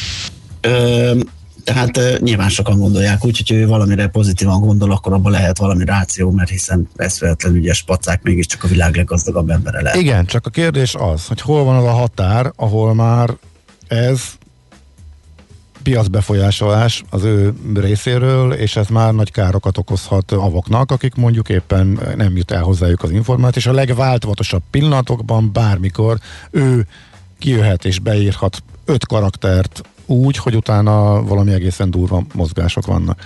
Ö, tehát nyilván sokan gondolják úgy, hogy ő valamire pozitívan gondol, akkor abban lehet valami ráció, mert hiszen eszméletlen ügyes pacák mégiscsak a világ leggazdagabb embere lehet. Igen, csak a kérdés az, hogy hol van az a határ, ahol már ez piacbefolyásolás az ő részéről, és ez már nagy károkat okozhat avoknak, akik mondjuk éppen nem jut el hozzájuk az információ, és a legváltozatosabb pillanatokban bármikor ő kijöhet és beírhat öt karaktert úgy, hogy utána valami egészen durva mozgások vannak.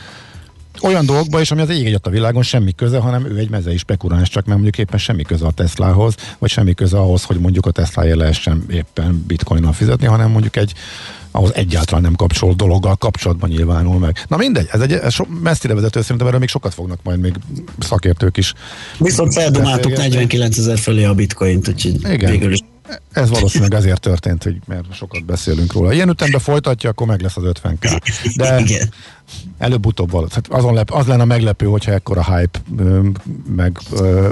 Olyan dolgokban is, ami az ég a világon semmi köze, hanem ő egy mezei spekuláns, csak nem mondjuk éppen semmi köze a Teslahoz, vagy semmi köze ahhoz, hogy mondjuk a Tesla lehessen éppen bitcoinnal fizetni, hanem mondjuk egy ahhoz egyáltalán nem kapcsol dologgal kapcsolatban nyilvánul meg. Na mindegy, ez egy ez so, messzire vezető, szerintem erről még sokat fognak majd még szakértők is. Viszont feldomáltuk 49 ezer fölé a bitcoint, úgyhogy Igen. végül is ez valószínűleg azért történt, hogy mert sokat beszélünk róla. Ilyen ütemben folytatja, akkor meg lesz az 50k. De előbb-utóbb valószínűleg. Azon lep, az lenne meglepő, hogyha ekkora hype, meg ö,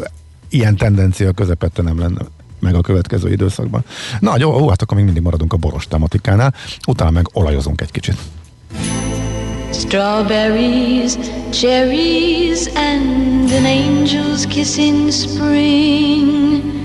ilyen tendencia közepette nem lenne meg a következő időszakban. Na, jó, ó, hát akkor még mindig maradunk a boros tematikánál, utána meg olajozunk egy kicsit. Strawberries, cherries and an angel's kiss in spring.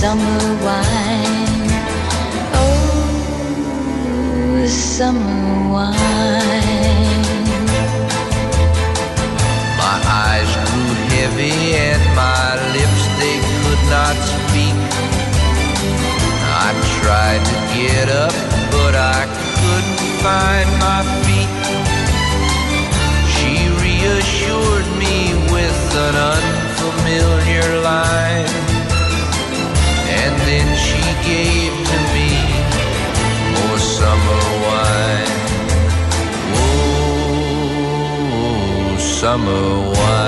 summer wine. Oh, summer wine. My eyes grew heavy and my lips they could not speak. I tried to get up, but I couldn't find my feet. She reassured me with an unfamiliar line. Oh,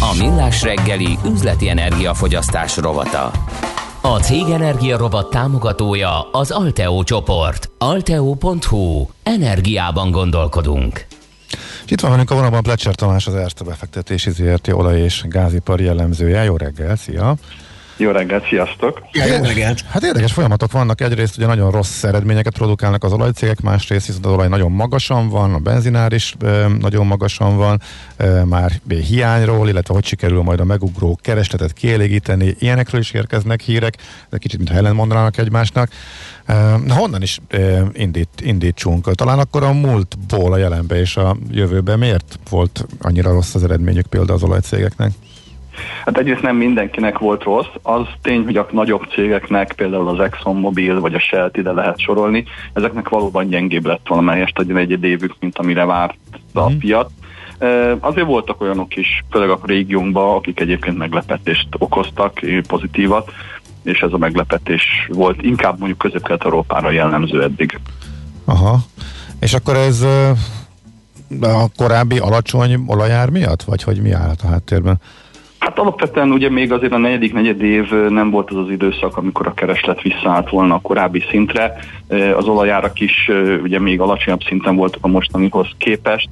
A Millás reggeli üzleti energiafogyasztás rovata. A Cégenergia rovat támogatója az Alteo csoport. Alteo.hu. Energiában gondolkodunk. Itt van velünk a vonalban Plecser Tamás, az Erste befektetési ZRT olaj- és gázipari jellemzője. Jó reggel, szia! Jó reggelt, sziasztok! Hát érdekes folyamatok vannak. Egyrészt ugye nagyon rossz eredményeket produkálnak az olajcégek, másrészt viszont az olaj nagyon magasan van, a benzinár is e, nagyon magasan van, e, már hiányról, illetve hogy sikerül majd a megugró keresletet kielégíteni. Ilyenekről is érkeznek hírek, de kicsit mintha ellen mondanának egymásnak. E, honnan is e, indít, indítsunk? Talán akkor a múltból a jelenbe és a jövőbe miért volt annyira rossz az eredményük például az olajcégeknek? Hát egyrészt nem mindenkinek volt rossz, az tény, hogy a nagyobb cégeknek, például az ExxonMobil vagy a shell ide lehet sorolni, ezeknek valóban gyengébb lett valamelyest egy egy évük, mint amire várt a mm. piac. Azért voltak olyanok is, főleg a régiónkban, akik egyébként meglepetést okoztak, pozitívat, és ez a meglepetés volt inkább mondjuk közép-kelet-európára jellemző eddig. Aha. És akkor ez a korábbi alacsony olajár miatt, vagy hogy mi állt a háttérben? Hát alapvetően ugye még azért a negyedik negyed év nem volt az az időszak, amikor a kereslet visszaállt volna a korábbi szintre. Az olajárak is ugye még alacsonyabb szinten voltak a mostanihoz képest,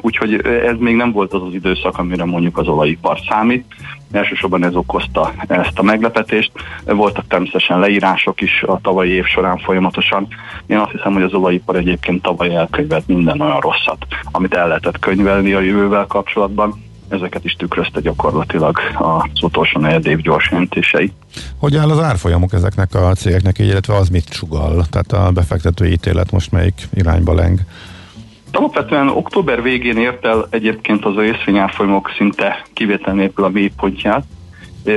úgyhogy ez még nem volt az az időszak, amire mondjuk az olajipar számít. Elsősorban ez okozta ezt a meglepetést. Voltak természetesen leírások is a tavalyi év során folyamatosan. Én azt hiszem, hogy az olajipar egyébként tavaly elkönyvelt minden olyan rosszat, amit el lehetett könyvelni a jövővel kapcsolatban ezeket is tükrözte gyakorlatilag az utolsó negyed év gyors jelentései. Hogy áll az árfolyamok ezeknek a cégeknek, illetve az mit sugal? Tehát a befektetői ítélet most melyik irányba leng? Alapvetően október végén ért el egyébként az részvényárfolyamok szinte kivétel nélkül a mélypontját.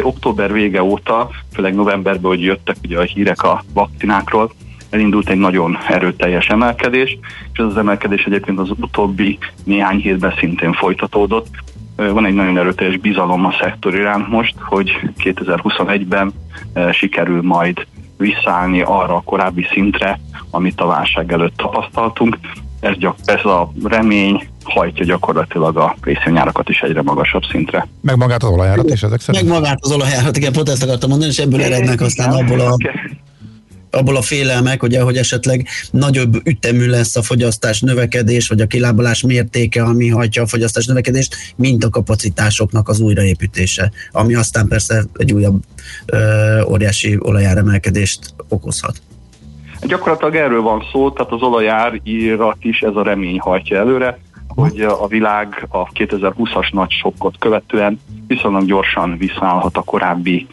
Október vége óta, főleg novemberben, hogy jöttek ugye a hírek a vakcinákról, elindult egy nagyon erőteljes emelkedés, és ez az emelkedés egyébként az utóbbi néhány hétben szintén folytatódott van egy nagyon erőteljes bizalom a szektor iránt most, hogy 2021-ben sikerül majd visszaállni arra a korábbi szintre, amit a válság előtt tapasztaltunk. Ez, gyak, ez a remény hajtja gyakorlatilag a részvényárakat is egyre magasabb szintre. Meg magát az olajárat is ezek szerint? Meg magát az olajárat, igen, pont ezt akartam mondani, és ebből erednek aztán abból a abból a félelmek, hogy esetleg nagyobb ütemű lesz a fogyasztás növekedés, vagy a kilábalás mértéke, ami hajtja a fogyasztás növekedést, mint a kapacitásoknak az újraépítése, ami aztán persze egy újabb ö, óriási olajáremelkedést okozhat. Gyakorlatilag erről van szó, tehát az olajárat is ez a remény hajtja előre, hogy a világ a 2020-as nagy sokkot követően viszonylag gyorsan visszaállhat a korábbi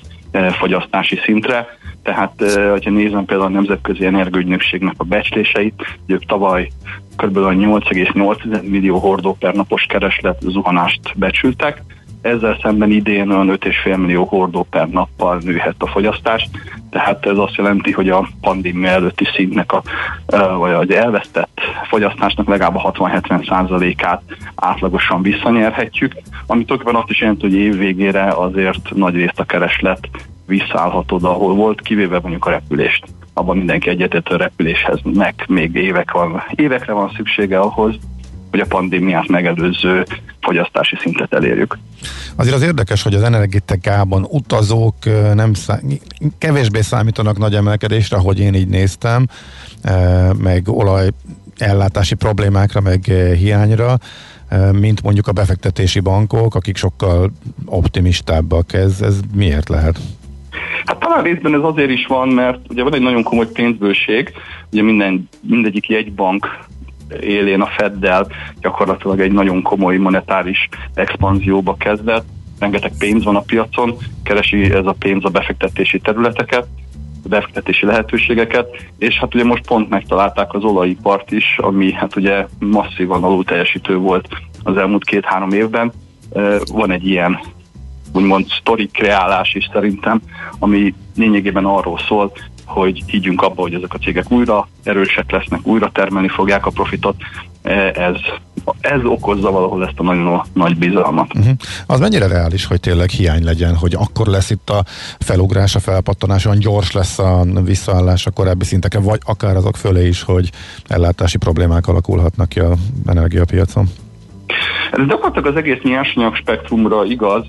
fogyasztási szintre, tehát, hogyha nézem például a Nemzetközi Energiaügynökségnek a becsléseit, ők tavaly kb. 8,8 millió hordó per napos kereslet zuhanást becsültek, ezzel szemben idén olyan 5,5 millió hordó per nappal nőhet a fogyasztás, tehát ez azt jelenti, hogy a pandémia előtti szintnek a, vagy az elvesztett fogyasztásnak legalább a 60-70%-át átlagosan visszanyerhetjük, ami tulajdonképpen azt is jelenti, hogy év végére azért nagy részt a kereslet visszaállhat oda, ahol volt, kivéve mondjuk a repülést. Abban mindenki egyetett a repüléshez, meg még évek van, évekre van szüksége ahhoz, hogy a pandémiát megelőző fogyasztási szintet elérjük. Azért az érdekes, hogy az energetikában utazók nem szá- kevésbé számítanak nagy emelkedésre, ahogy én így néztem, meg olaj ellátási problémákra, meg hiányra, mint mondjuk a befektetési bankok, akik sokkal optimistábbak. Ez, ez miért lehet? Hát talán részben ez azért is van, mert ugye van egy nagyon komoly pénzbőség, ugye minden, mindegyik jegybank élén a Feddel gyakorlatilag egy nagyon komoly monetáris expanzióba kezdett, rengeteg pénz van a piacon, keresi ez a pénz a befektetési területeket, a befektetési lehetőségeket, és hát ugye most pont megtalálták az olajipart is, ami hát ugye masszívan alul teljesítő volt az elmúlt két-három évben. Van egy ilyen úgymond sztori kreálás is szerintem, ami lényegében arról szól, hogy higgyünk abba, hogy ezek a cégek újra erősek lesznek, újra termelni fogják a profitot. Eh, Ez, ez okozza valahol ezt a nagyon nagy bizalmat. Uh-huh. Az mennyire reális, hogy tényleg hiány legyen, hogy akkor lesz itt a felugrás, a felpattanás, olyan gyors lesz a visszaállás a korábbi szinteken, vagy akár azok fölé is, hogy ellátási problémák alakulhatnak ki a energiapiacon? Ez gyakorlatilag az egész nyersanyag spektrumra igaz,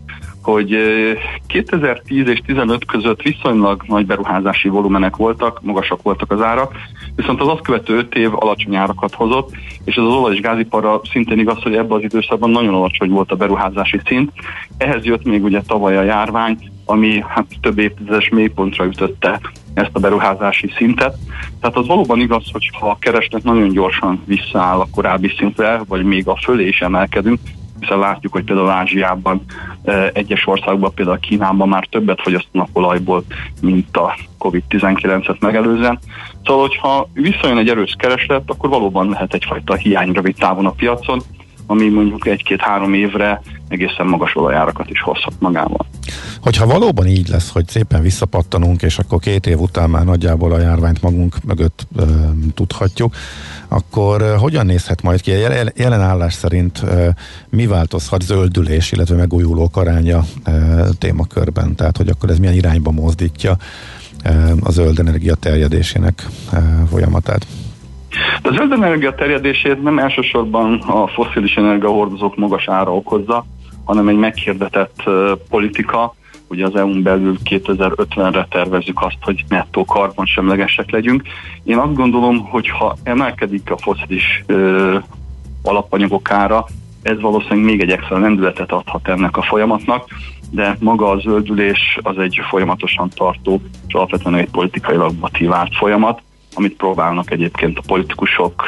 hogy eh, 2010 és 15 között viszonylag nagy beruházási volumenek voltak, magasak voltak az árak, viszont az azt követő 5 év alacsony árakat hozott, és ez az olaj és gáziparra szintén igaz, hogy ebben az időszakban nagyon alacsony volt a beruházási szint. Ehhez jött még ugye tavaly a járvány, ami hát több évtizedes mélypontra ütötte ezt a beruházási szintet. Tehát az valóban igaz, hogy ha a kereslet nagyon gyorsan visszaáll a korábbi szintre, vagy még a fölé is emelkedünk, hiszen látjuk, hogy például Ázsiában, egyes országban, például Kínában már többet fogyasztanak olajból, mint a COVID-19-et megelőzően. Szóval, hogyha visszajön egy erős kereslet, akkor valóban lehet egyfajta hiány rövid távon a piacon, ami mondjuk egy-két-három évre egészen magas olajárakat is hozhat magával. Hogyha valóban így lesz, hogy szépen visszapattanunk, és akkor két év után már nagyjából a járványt magunk mögött ö, tudhatjuk, akkor ö, hogyan nézhet majd ki? A jel- jelen állás szerint ö, mi változhat zöldülés, illetve megújulók aránya ö, témakörben? Tehát, hogy akkor ez milyen irányba mozdítja ö, a zöld energia terjedésének ö, folyamatát? De a zöld energia terjedését nem elsősorban a foszilis energiahordozók magas ára okozza, hanem egy meghirdetett politika. Ugye az EU-n belül 2050-re tervezzük azt, hogy nettó karbonsemlegesek legyünk. Én azt gondolom, hogy ha emelkedik a foszilis ö, alapanyagok ára, ez valószínűleg még egy extra lendületet adhat ennek a folyamatnak, de maga a zöldülés az egy folyamatosan tartó, és alapvetően egy politikailag motivált folyamat, amit próbálnak egyébként a politikusok,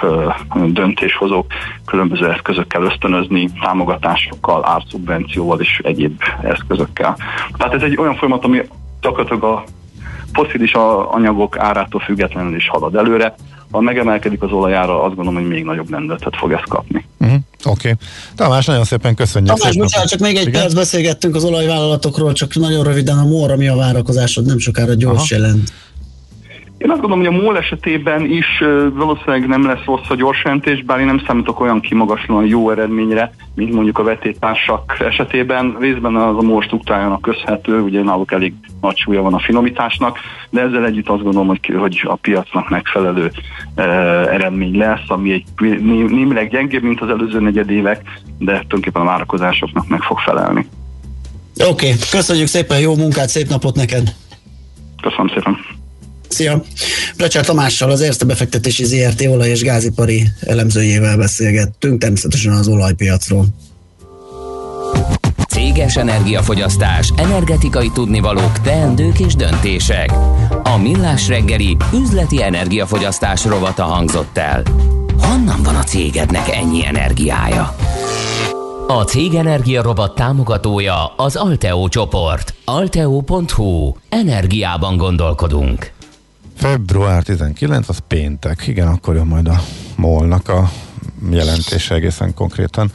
döntéshozók különböző eszközökkel ösztönözni, támogatásokkal, árszubvencióval és egyéb eszközökkel. Tehát ez egy olyan folyamat, ami gyakorlatilag a foszilis anyagok árától függetlenül is halad előre. Ha megemelkedik az olajára, azt gondolom, hogy még nagyobb lendületet fog ezt kapni. Uh-huh. Oké. Okay. Tamás, nagyon szépen köszönjük. Tamás, bocsánat, csak még egy Igen? perc beszélgettünk az olajvállalatokról, csak nagyon röviden a MOR, ami a várakozásod nem sokára gyors Aha. jelent. Én azt gondolom, hogy a MOL esetében is valószínűleg nem lesz rossz a gyors jelentés, bár én nem számítok olyan kimagaslóan jó eredményre, mint mondjuk a vetétársak esetében. Részben az a MOL struktúrájának köszönhető, ugye náluk elég nagy súlya van a finomításnak, de ezzel együtt azt gondolom, hogy, hogy a piacnak megfelelő ö, eredmény lesz, ami egy né- némileg gyengébb, mint az előző negyedévek, de tulajdonképpen a várakozásoknak meg fog felelni. Oké, okay. köszönjük szépen, jó munkát, szép napot neked! Köszönöm szépen! Szia! Recsár Tamással az Erste befektetési ZRT olaj- és gázipari elemzőjével beszélgettünk, természetesen az olajpiacról. Céges energiafogyasztás, energetikai tudnivalók, teendők és döntések. A Millás reggeli üzleti energiafogyasztás rovata hangzott el. Honnan van a cégednek ennyi energiája? A Cég Energia Robot támogatója az Alteo csoport. Alteo.hu. Energiában gondolkodunk. Február 19, az péntek. Igen, akkor jön majd a molnak a jelentése egészen konkrétan.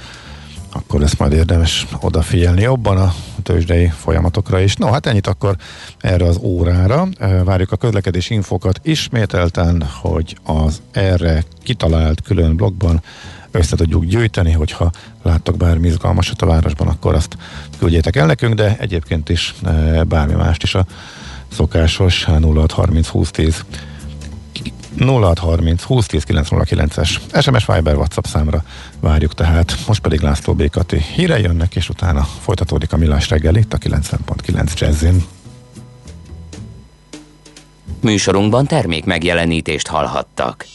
akkor lesz majd érdemes odafigyelni jobban a tőzsdei folyamatokra is. No, hát ennyit akkor erre az órára. Várjuk a közlekedés infokat ismételten, hogy az erre kitalált külön blogban össze tudjuk gyűjteni, hogyha láttok bármi izgalmasat a városban, akkor azt küldjétek el nekünk, de egyébként is bármi mást is a szokásos 0630 2010 0630 2010 909-es SMS Viber WhatsApp számra várjuk tehát. Most pedig László Békati híre jönnek, és utána folytatódik a Millás reggel itt a 90.9 Jazzin. Műsorunkban termék megjelenítést hallhattak.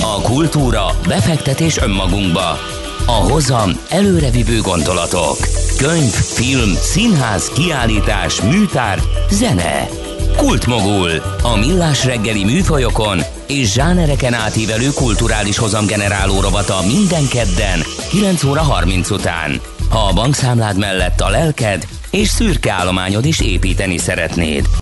A kultúra, befektetés önmagunkba. A hozam előrevívő gondolatok. Könyv, film, színház, kiállítás, műtár, zene. Kultmogul. A millás reggeli műfajokon és zsánereken átívelő kulturális hozamgeneráló rovata minden kedden 9 óra 30 után. Ha a bankszámlád mellett a lelked és szürke állományod is építeni szeretnéd.